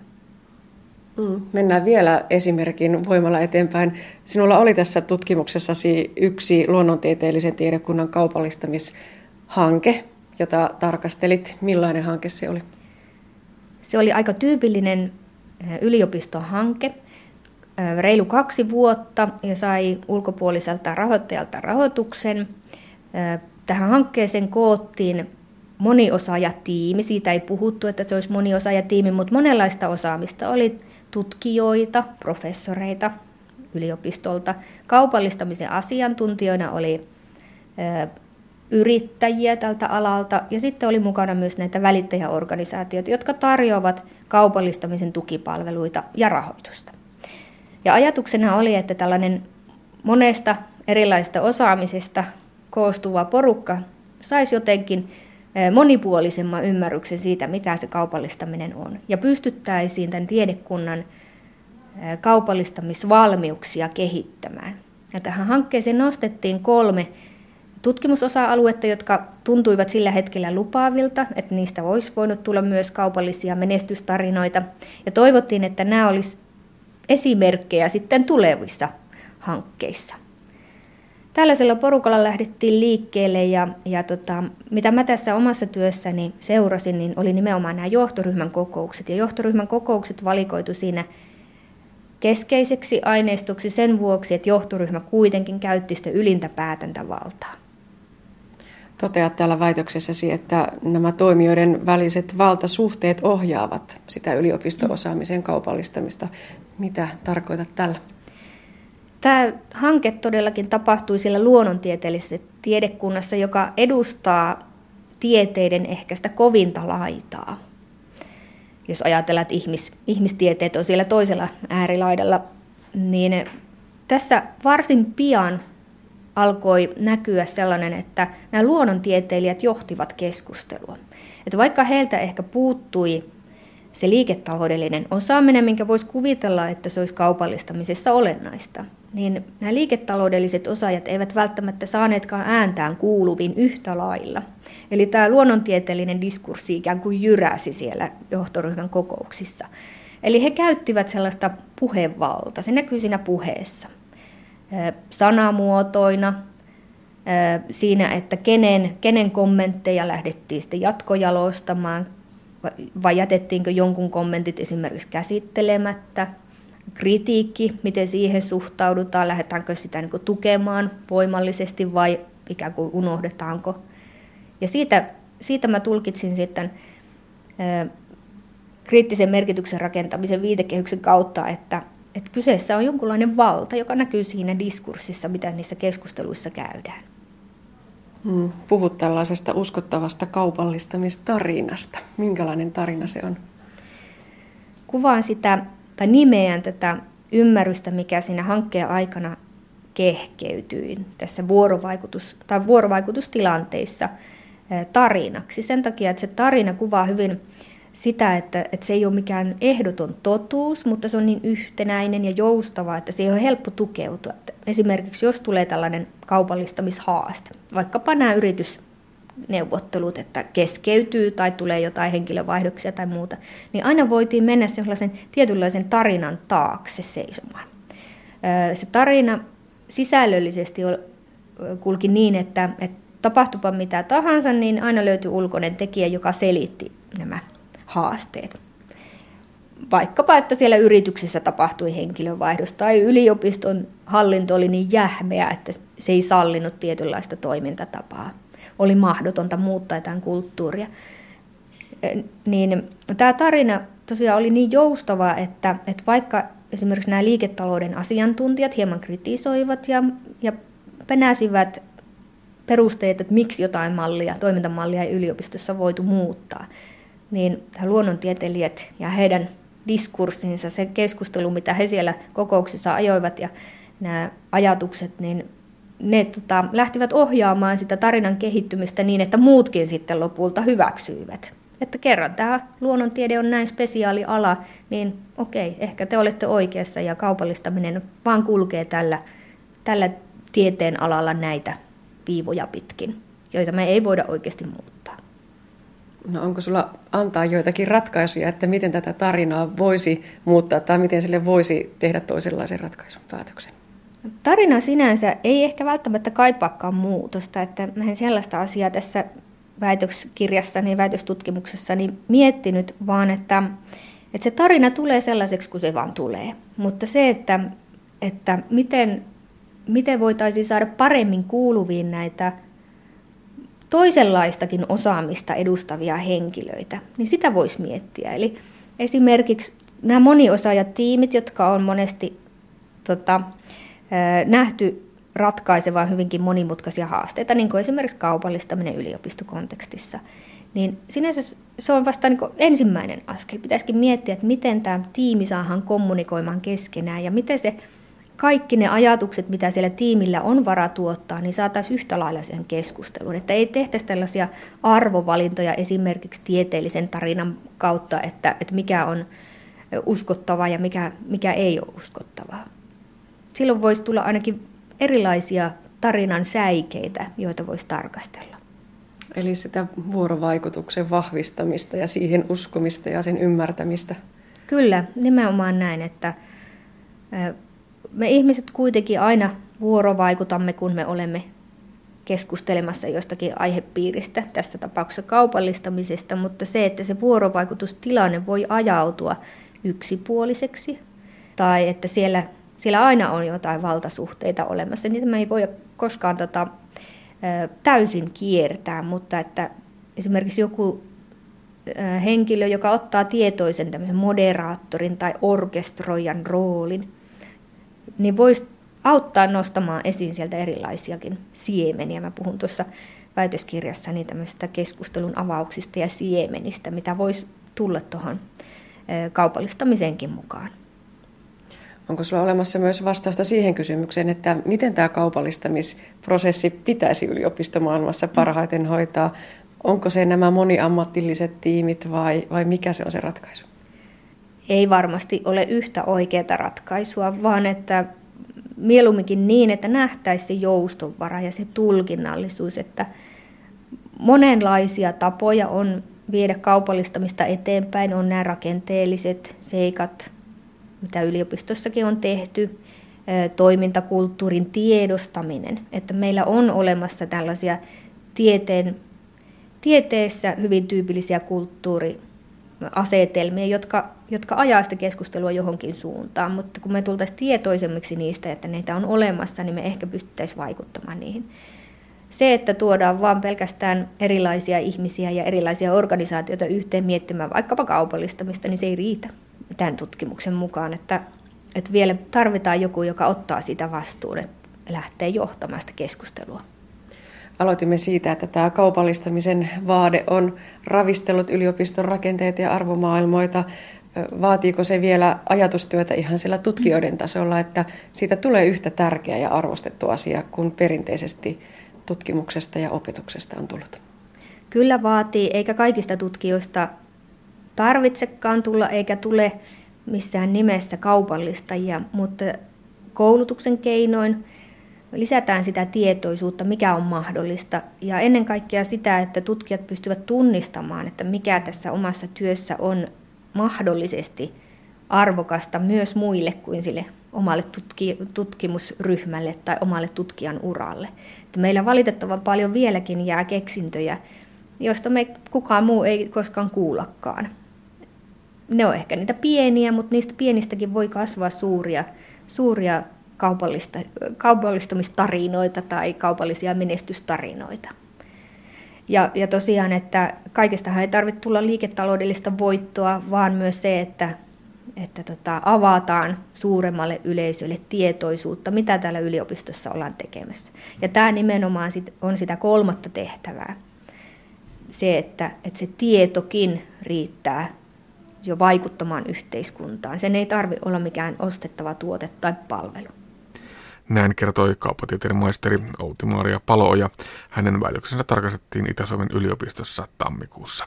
Mm. Mennään vielä esimerkin voimalla eteenpäin. Sinulla oli tässä tutkimuksessasi yksi luonnontieteellisen tiedekunnan kaupallistamishanke, jota tarkastelit. Millainen hanke se oli? Se oli aika tyypillinen eh, yliopistohanke, eh, reilu kaksi vuotta ja sai ulkopuoliselta rahoittajalta rahoituksen. Eh, tähän hankkeeseen koottiin moniosaaja-tiimi. Siitä ei puhuttu, että se olisi moniosaaja-tiimi, mutta monenlaista osaamista oli tutkijoita, professoreita yliopistolta. Kaupallistamisen asiantuntijoina oli yrittäjiä tältä alalta ja sitten oli mukana myös näitä välittäjäorganisaatioita, jotka tarjoavat kaupallistamisen tukipalveluita ja rahoitusta. Ja ajatuksena oli, että tällainen monesta erilaisesta osaamisesta koostuva porukka saisi jotenkin monipuolisemman ymmärryksen siitä, mitä se kaupallistaminen on. Ja pystyttäisiin tämän tiedekunnan kaupallistamisvalmiuksia kehittämään. Ja tähän hankkeeseen nostettiin kolme tutkimusosa-aluetta, jotka tuntuivat sillä hetkellä lupaavilta, että niistä olisi voinut tulla myös kaupallisia menestystarinoita. Ja toivottiin, että nämä olisi esimerkkejä sitten tulevissa hankkeissa tällaisella porukalla lähdettiin liikkeelle ja, ja tota, mitä mä tässä omassa työssäni seurasin, niin oli nimenomaan nämä johtoryhmän kokoukset. Ja johtoryhmän kokoukset valikoitu siinä keskeiseksi aineistoksi sen vuoksi, että johtoryhmä kuitenkin käytti sitä ylintä päätäntävaltaa. Toteat täällä väitöksessäsi, että nämä toimijoiden väliset valtasuhteet ohjaavat sitä yliopisto-osaamisen kaupallistamista. Mitä tarkoitat tällä? Tämä hanke todellakin tapahtui siellä luonnontieteellisessä tiedekunnassa, joka edustaa tieteiden ehkä sitä kovinta laitaa. Jos ajatellaan, että ihmis, ihmistieteet on siellä toisella äärilaidalla, niin tässä varsin pian alkoi näkyä sellainen, että nämä luonnontieteilijät johtivat keskustelua. Että vaikka heiltä ehkä puuttui se liiketaloudellinen osaaminen, minkä voisi kuvitella, että se olisi kaupallistamisessa olennaista, niin nämä liiketaloudelliset osaajat eivät välttämättä saaneetkaan ääntään kuuluvin yhtä lailla. Eli tämä luonnontieteellinen diskurssi ikään kuin jyräsi siellä johtoryhmän kokouksissa. Eli he käyttivät sellaista puhevalta, se näkyy siinä puheessa. Sanamuotoina, siinä, että kenen, kenen kommentteja lähdettiin sitten jatkojalostamaan, vai jätettiinkö jonkun kommentit esimerkiksi käsittelemättä – kritiikki, miten siihen suhtaudutaan, lähdetäänkö sitä niin tukemaan voimallisesti vai ikään kuin unohdetaanko. Ja siitä, siitä mä tulkitsin sitten ää, kriittisen merkityksen rakentamisen viitekehyksen kautta, että, että kyseessä on jonkunlainen valta, joka näkyy siinä diskurssissa, mitä niissä keskusteluissa käydään. Hmm, puhut tällaisesta uskottavasta kaupallistamistarinasta. Minkälainen tarina se on? Kuvaan sitä tai nimeän tätä ymmärrystä, mikä siinä hankkeen aikana kehkeytyi tässä vuorovaikutus, tai vuorovaikutustilanteissa tarinaksi. Sen takia, että se tarina kuvaa hyvin sitä, että, että se ei ole mikään ehdoton totuus, mutta se on niin yhtenäinen ja joustava, että ei ole helppo tukeutua. Että esimerkiksi jos tulee tällainen kaupallistamishaaste, vaikkapa nämä yritys neuvottelut, että keskeytyy tai tulee jotain henkilövaihdoksia tai muuta, niin aina voitiin mennä sellaisen tietynlaisen tarinan taakse seisomaan. Se tarina sisällöllisesti kulki niin, että, että tapahtupa mitä tahansa, niin aina löytyi ulkoinen tekijä, joka selitti nämä haasteet. Vaikkapa, että siellä yrityksessä tapahtui henkilövaihdos tai yliopiston hallinto oli niin jähmeä, että se ei sallinut tietynlaista toimintatapaa oli mahdotonta muuttaa tämän kulttuuria. Niin tämä tarina tosiaan oli niin joustava, että, että vaikka esimerkiksi nämä liiketalouden asiantuntijat hieman kritisoivat ja, ja penäsivät perusteet, että miksi jotain mallia, toimintamallia ei yliopistossa voitu muuttaa, niin luonnontieteilijät ja heidän diskurssinsa, se keskustelu, mitä he siellä kokouksissa ajoivat ja nämä ajatukset, niin ne tota, lähtivät ohjaamaan sitä tarinan kehittymistä niin, että muutkin sitten lopulta hyväksyivät. Että kerran tämä luonnontiede on näin spesiaali ala, niin okei, ehkä te olette oikeassa ja kaupallistaminen vaan kulkee tällä, tällä tieteen alalla näitä viivoja pitkin, joita me ei voida oikeasti muuttaa. No onko sulla antaa joitakin ratkaisuja, että miten tätä tarinaa voisi muuttaa tai miten sille voisi tehdä toisenlaisen ratkaisun päätöksen? Tarina sinänsä ei ehkä välttämättä kaipaakaan muutosta, että mä sellaista asiaa tässä väitöskirjassani, väitöstutkimuksessani miettinyt, vaan että, että se tarina tulee sellaiseksi kuin se vaan tulee. Mutta se, että, että miten, miten voitaisiin saada paremmin kuuluviin näitä toisenlaistakin osaamista edustavia henkilöitä, niin sitä voisi miettiä. Eli esimerkiksi nämä moniosaajatiimit, jotka on monesti tota, nähty ratkaisevan hyvinkin monimutkaisia haasteita, niin kuin esimerkiksi kaupallistaminen yliopistokontekstissa, niin sinänsä se on vasta niin ensimmäinen askel. Pitäisikin miettiä, että miten tämä tiimi saadaan kommunikoimaan keskenään ja miten se kaikki ne ajatukset, mitä siellä tiimillä on vara tuottaa, niin saataisiin yhtä lailla siihen keskusteluun. Että ei tehtäisi tällaisia arvovalintoja esimerkiksi tieteellisen tarinan kautta, että, että mikä on uskottavaa ja mikä, mikä ei ole uskottavaa. Silloin voisi tulla ainakin erilaisia tarinan säikeitä, joita voisi tarkastella. Eli sitä vuorovaikutuksen vahvistamista ja siihen uskomista ja sen ymmärtämistä. Kyllä, nimenomaan näin, että me ihmiset kuitenkin aina vuorovaikutamme, kun me olemme keskustelemassa jostakin aihepiiristä, tässä tapauksessa kaupallistamisesta, mutta se, että se vuorovaikutustilanne voi ajautua yksipuoliseksi tai että siellä siellä aina on jotain valtasuhteita olemassa. Niitä me ei voi koskaan tota, täysin kiertää, mutta että esimerkiksi joku henkilö, joka ottaa tietoisen tämmöisen moderaattorin tai orkestroijan roolin, niin voisi auttaa nostamaan esiin sieltä erilaisiakin siemeniä. Mä puhun tuossa väitöskirjassani tämmöistä keskustelun avauksista ja siemenistä, mitä voisi tulla tuohon kaupallistamisenkin mukaan. Onko sinulla olemassa myös vastausta siihen kysymykseen, että miten tämä kaupallistamisprosessi pitäisi yliopistomaailmassa parhaiten hoitaa? Onko se nämä moniammatilliset tiimit vai, vai mikä se on se ratkaisu? Ei varmasti ole yhtä oikeaa ratkaisua, vaan että mieluumminkin niin, että nähtäisi se joustovara ja se tulkinnallisuus, että monenlaisia tapoja on viedä kaupallistamista eteenpäin, on nämä rakenteelliset seikat, mitä yliopistossakin on tehty, toimintakulttuurin tiedostaminen, että meillä on olemassa tällaisia tieteen, tieteessä hyvin tyypillisiä kulttuuriasetelmia, jotka, jotka ajaa sitä keskustelua johonkin suuntaan, mutta kun me tultaisiin tietoisemmiksi niistä, että niitä on olemassa, niin me ehkä pystyttäisiin vaikuttamaan niihin. Se, että tuodaan vain pelkästään erilaisia ihmisiä ja erilaisia organisaatioita yhteen miettimään vaikkapa kaupallistamista, niin se ei riitä tämän tutkimuksen mukaan, että, että vielä tarvitaan joku, joka ottaa sitä vastuun, että lähtee johtamaan sitä keskustelua. Aloitimme siitä, että tämä kaupallistamisen vaade on ravistellut yliopiston rakenteita ja arvomaailmoita. Vaatiiko se vielä ajatustyötä ihan sillä tutkijoiden tasolla, että siitä tulee yhtä tärkeä ja arvostettu asia kuin perinteisesti tutkimuksesta ja opetuksesta on tullut? Kyllä vaatii, eikä kaikista tutkijoista tarvitsekaan tulla eikä tule missään nimessä kaupallistajia, mutta koulutuksen keinoin lisätään sitä tietoisuutta, mikä on mahdollista ja ennen kaikkea sitä, että tutkijat pystyvät tunnistamaan, että mikä tässä omassa työssä on mahdollisesti arvokasta myös muille kuin sille omalle tutki, tutkimusryhmälle tai omalle tutkijan uralle. Että meillä valitettavan paljon vieläkin jää keksintöjä, joista me kukaan muu ei koskaan kuullakaan ne on ehkä niitä pieniä, mutta niistä pienistäkin voi kasvaa suuria, suuria kaupallista, kaupallistamistarinoita tai kaupallisia menestystarinoita. Ja, ja tosiaan, että kaikestahan ei tarvitse tulla liiketaloudellista voittoa, vaan myös se, että, että tota, avataan suuremmalle yleisölle tietoisuutta, mitä täällä yliopistossa ollaan tekemässä. Ja tämä nimenomaan sit on sitä kolmatta tehtävää. Se, että, että se tietokin riittää jo vaikuttamaan yhteiskuntaan. Sen ei tarvi olla mikään ostettava tuote tai palvelu. Näin kertoi kauppatieteiden maisteri Outi-Maria Palooja. Hänen väitöksensä tarkastettiin Itä-Suomen yliopistossa tammikuussa.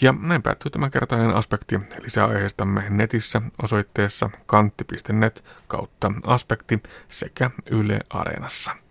Ja näin päättyy tämänkertainen aspekti. Lisää aiheestamme netissä osoitteessa kantti.net kautta aspekti sekä Yle Areenassa.